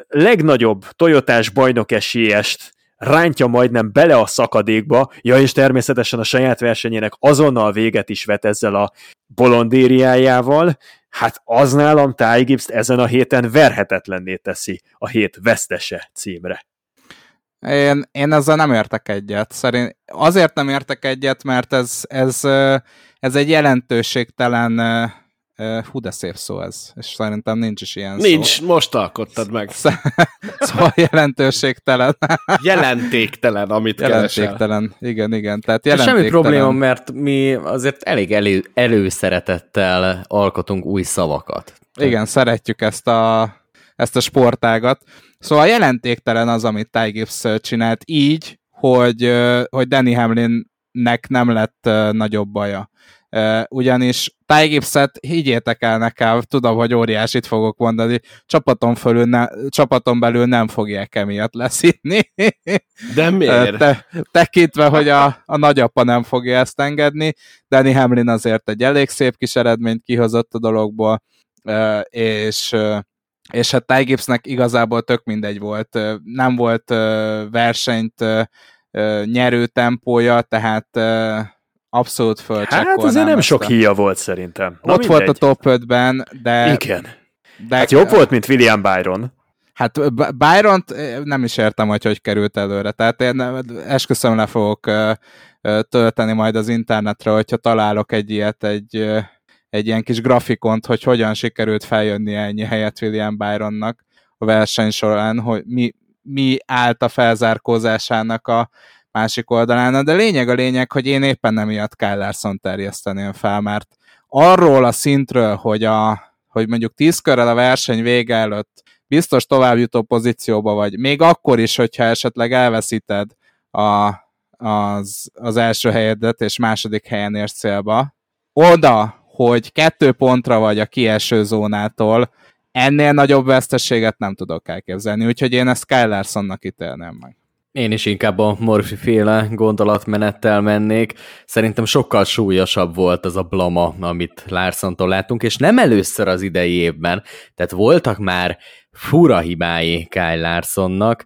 legnagyobb Toyotás bajnok esélyest rántja majdnem bele a szakadékba, ja és természetesen a saját versenyének azonnal véget is vet ezzel a bolondériájával, hát az nálam Ty Gibbs ezen a héten verhetetlenné teszi a hét vesztese címre.
Én, én ezzel nem értek egyet. Szerint azért nem értek egyet, mert ez, ez, ez egy jelentőségtelen hú, de szép szó ez, és szerintem nincs is ilyen
Nincs,
szó.
most alkottad meg.
szóval jelentőségtelen.
jelentéktelen, amit
Jelentéktelen,
keresel.
igen, igen. Tehát jelentéktelen.
Semmi probléma, mert mi azért elég elő, előszeretettel alkotunk új szavakat.
Igen, szeretjük ezt a, ezt a sportágat. Szóval jelentéktelen az, amit Ty Gibbs csinált így, hogy, hogy Danny Hamlinnek nem lett nagyobb baja. Ugyanis Gibbs-et higgyétek el nekem, tudom, hogy óriásit fogok mondani, csapaton, fölül ne, csapaton belül nem fogják emiatt leszítni.
De miért?
Te, tekintve, hogy a, a nagyapa nem fogja ezt engedni, Danny Hamlin azért egy elég szép kis eredményt kihozott a dologból, és és hát Ty Gibbsnek igazából tök mindegy volt. Nem volt versenyt nyerő tempója, tehát abszolút fölcsekkolnám.
Hát azért nem sok
a...
híja volt szerintem.
Na Ott mindegy. volt a top 5-ben, de...
Igen. De... Hát jobb volt, mint William Byron.
Hát byron nem is értem, hogy hogy került előre. Tehát én esküszöm le fogok tölteni majd az internetre, hogyha találok egy ilyet, egy, egy ilyen kis grafikont, hogy hogyan sikerült feljönni ennyi helyet William Byronnak a verseny során, hogy mi, mi állt a felzárkózásának a másik oldalán. De lényeg a lényeg, hogy én éppen nem miatt Kyle Larson terjeszteném fel, mert arról a szintről, hogy, a, hogy mondjuk tíz körrel a verseny vége előtt biztos továbbjutó pozícióba vagy, még akkor is, hogyha esetleg elveszíted a, az, az első helyedet, és második helyen érsz célba, oda, hogy kettő pontra vagy a kieső zónától, ennél nagyobb veszteséget nem tudok elképzelni, úgyhogy én ezt Kyle Larsonnak ítélném meg.
Én is inkább a Morphy féle gondolatmenettel mennék. Szerintem sokkal súlyosabb volt az a blama, amit Larsontól láttunk, és nem először az idei évben. Tehát voltak már fura hibái Kyle Larsonnak.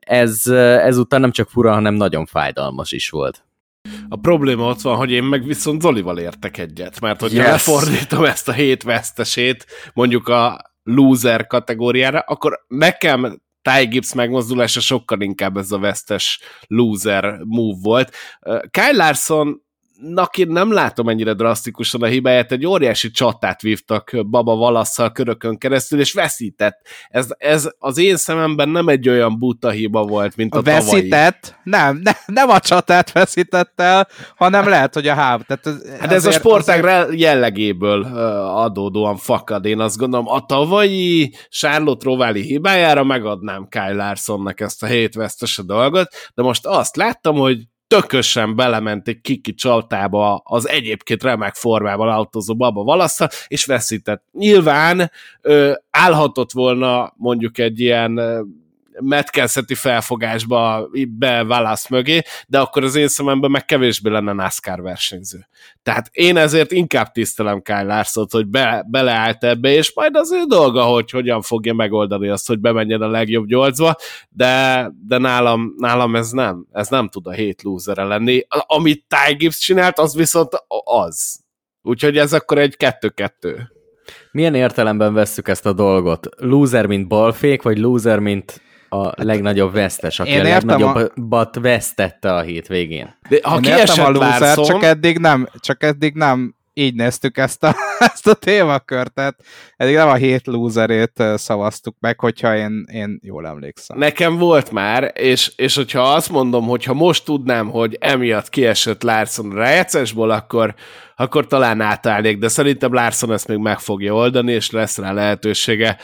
Ez, ezután nem csak fura, hanem nagyon fájdalmas is volt.
A probléma ott van, hogy én meg viszont Zolival értek egyet, mert hogyha yes. lefordítom ezt a hét vesztesét mondjuk a loser kategóriára, akkor nekem Ty Gibbs megmozdulása sokkal inkább ez a vesztes loser move volt. Kyle Larson Nak én nem látom ennyire drasztikusan a hibáját, egy óriási csatát vívtak Baba Valasszal körökön keresztül, és veszített. Ez, ez az én szememben nem egy olyan buta hiba volt, mint a, a
veszített? Tavalyi. Nem, ne, nem a csatát veszített el, hanem lehet, hogy a háb. Tehát
ez, hát ez a sportág azért... jellegéből adódóan fakad, én azt gondolom. A tavalyi Charlotte Rováli hibájára megadnám Kyle Larsonnak ezt a hétvesztes dolgot, de most azt láttam, hogy tökösen belement egy kiki csaltába az egyébként remek formában autózó Baba Valassza, és veszített. Nyilván ö, állhatott volna mondjuk egy ilyen metkelszeti felfogásba be Válasz mögé, de akkor az én szememben meg kevésbé lenne NASCAR versenyző. Tehát én ezért inkább tisztelem Kyle Larsot, hogy be, beleállt ebbe, és majd az ő dolga, hogy hogyan fogja megoldani azt, hogy bemenjen a legjobb nyolcba, de, de nálam, nálam ez nem, ez nem tud a hét lúzere lenni. Amit Ty Gibbs csinált, az viszont az. Úgyhogy ez akkor egy kettő-kettő.
Milyen értelemben vesszük ezt a dolgot? Loser, mint balfék, vagy loser, mint a hát, legnagyobb vesztes, aki Én a legnagyobbat a... vesztette a hétvégén.
De ha Én értem a loser, Larson... csak eddig nem, csak eddig nem így néztük ezt a, ezt a témakört, tehát eddig nem a hét lúzerét szavaztuk meg, hogyha én, én jól emlékszem.
Nekem volt már, és, és hogyha azt mondom, hogy ha most tudnám, hogy emiatt kiesett Larson a rájátszásból, akkor, akkor talán átállnék, de szerintem Larson ezt még meg fogja oldani, és lesz rá lehetősége.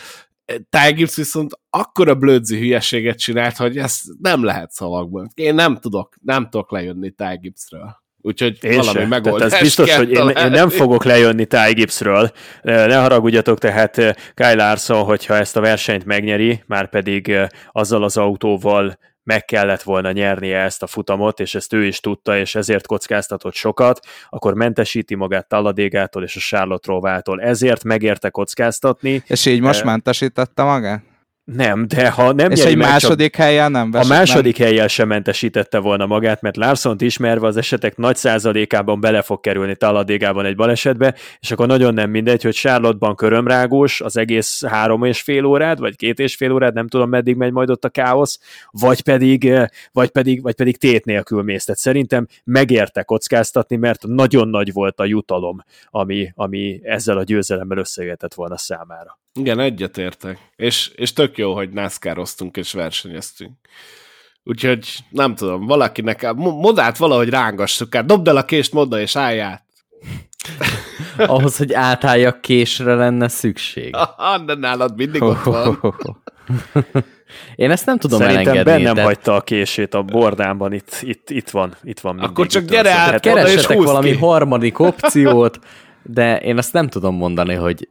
Ty Gibbs viszont akkora blödzi hülyeséget csinált, hogy ezt nem lehet szavakban. Én nem tudok, nem tudok lejönni Ty Gibbsről. Úgyhogy én valami se. megoldás
tehát ez biztos, hogy én, én nem fogok lejönni Ty Gibbsről. Ne haragudjatok, tehát eh, Kyle Larson, hogyha ezt a versenyt megnyeri, már pedig eh, azzal az autóval meg kellett volna nyernie ezt a futamot, és ezt ő is tudta, és ezért kockáztatott sokat, akkor mentesíti magát Talladégától és a Charlotte Rovától. Ezért megérte kockáztatni.
És így most mentesítette magát?
Nem, de ha nem
És egy második csak... helyen nem
A második nem. helyen sem mentesítette volna magát, mert Larson ismerve az esetek nagy százalékában bele fog kerülni taladégában egy balesetbe, és akkor nagyon nem mindegy, hogy Charlotte-ban körömrágós az egész három és fél órád, vagy két és fél órád, nem tudom meddig megy majd ott a káosz, vagy pedig, eh, vagy pedig, vagy pedig tét nélkül mész. Tehát szerintem megérte kockáztatni, mert nagyon nagy volt a jutalom, ami, ami ezzel a győzelemmel összejöhetett volna számára.
Igen, egyetértek. És, és tök jó, hogy NASCAR-oztunk és versenyeztünk. Úgyhogy nem tudom, valakinek, modát valahogy rángassuk át, dobd el a kést, moda és állj át.
Ahhoz, hogy átálljak késre lenne szükség.
de nálad mindig ott van.
Én ezt nem tudom
Szerintem
elengedni.
bennem tehát... hagyta a kését a bordámban, itt, itt, itt van, itt van.
Akkor csak gyere át,
keressetek valami ki. harmadik opciót, de én azt nem tudom mondani, hogy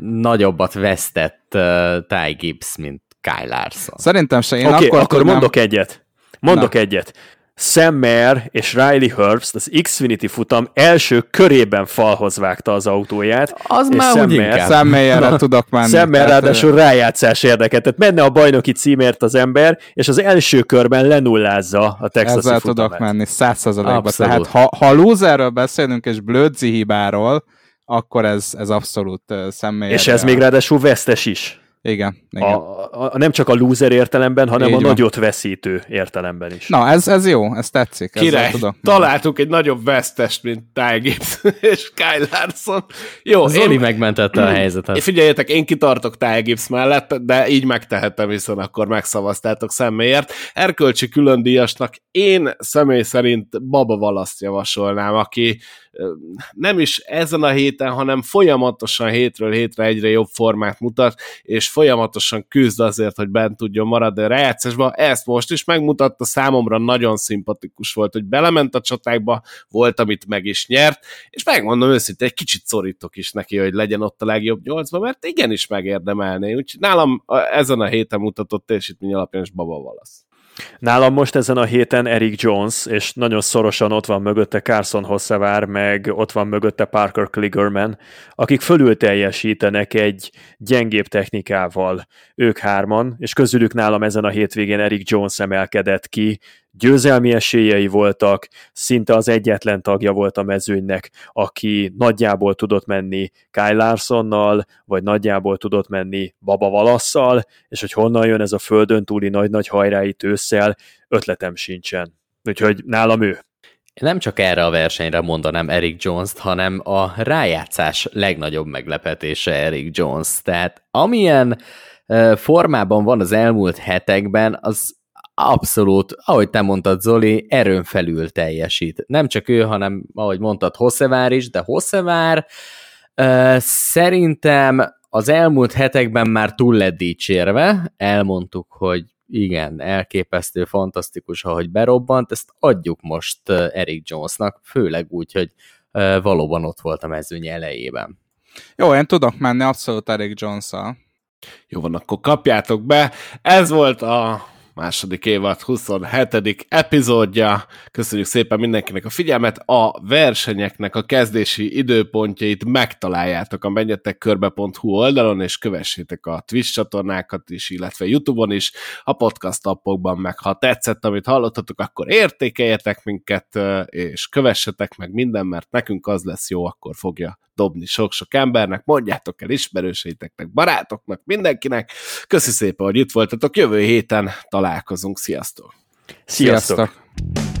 nagyobbat vesztett uh, Ty Gibbs, mint Kyle Larson.
Szerintem se. Én
okay,
akkor,
akkor tudnám... mondok egyet. Mondok Na. egyet. Sam Mayer és Riley Herbst az Xfinity futam első körében falhoz vágta az autóját.
Az már Sam úgy Mayer,
Sam Mayerre tudok menni.
Sam Mayer ráadásul rájátszás érdeket. Tehát menne a bajnoki címért az ember, és az első körben lenullázza a texasi
Ezzel
futamát.
tudok menni, százszerzalékban. Tehát ha, ha loserről beszélünk és blödzi hibáról, akkor ez, ez abszolút uh, Sam
És ez még ráadásul vesztes is.
Igen. igen.
A, a, nem csak a loser értelemben, hanem Így a van. nagyot veszítő értelemben is.
Na, ez, ez jó, ez tetszik.
Király, tudom. találtuk egy nagyobb vesztest, mint Ty Gibbs és Kyle Larson. Jó,
Zoli én... megmentette a helyzetet.
Figyeljetek, én kitartok Ty Gibbs mellett, de így megtehetem, hiszen akkor megszavaztátok személyért. Erkölcsi külön díjasnak én személy szerint Baba Valaszt javasolnám, aki nem is ezen a héten, hanem folyamatosan hétről hétre egyre jobb formát mutat, és folyamatosan küzd azért, hogy bent tudjon maradni a rájátszásba. Ezt most is megmutatta, számomra nagyon szimpatikus volt, hogy belement a csatákba, volt, amit meg is nyert, és megmondom őszintén, egy kicsit szorítok is neki, hogy legyen ott a legjobb nyolcba, mert igenis megérdemelné. Úgyhogy nálam ezen a héten mutatott teljesítmény alapján is Baba Valasz.
Nálam most ezen a héten Eric Jones, és nagyon szorosan ott van mögötte Carson Hossevár, meg ott van mögötte Parker Kligerman, akik fölül teljesítenek egy gyengébb technikával. Ők hárman, és közülük nálam ezen a hétvégén Eric Jones emelkedett ki, győzelmi esélyei voltak, szinte az egyetlen tagja volt a mezőnynek, aki nagyjából tudott menni Kyle Larsonnal, vagy nagyjából tudott menni Baba Valasszal, és hogy honnan jön ez a földön túli nagy-nagy hajrái ősszel, ötletem sincsen. Úgyhogy nálam ő.
Nem csak erre a versenyre mondanám Eric Jones-t, hanem a rájátszás legnagyobb meglepetése Eric Jones. Tehát amilyen formában van az elmúlt hetekben, az abszolút, ahogy te mondtad, Zoli, erőn felül teljesít. Nem csak ő, hanem, ahogy mondtad, Hosszevár is, de Hosszevár uh, szerintem az elmúlt hetekben már túl lett dicsérve, elmondtuk, hogy igen, elképesztő, fantasztikus, ahogy berobbant, ezt adjuk most Eric Jonesnak, főleg úgy, hogy valóban ott volt a mezőny elejében.
Jó, én tudok menni abszolút Eric Jones-szal.
Jó van, akkor kapjátok be. Ez volt a második évad 27. epizódja. Köszönjük szépen mindenkinek a figyelmet. A versenyeknek a kezdési időpontjait megtaláljátok a menjetekkörbe.hu oldalon, és kövessétek a Twitch csatornákat is, illetve YouTube-on is, a podcast appokban meg. Ha tetszett, amit hallottatok, akkor értékeljetek minket, és kövessetek meg minden, mert nekünk az lesz jó, akkor fogja dobni sok-sok embernek, mondjátok el ismerőseiteknek, barátoknak, mindenkinek. Köszi szépen, hogy itt voltatok, jövő héten találkozunk, sziasztok!
Sziasztok! sziasztok.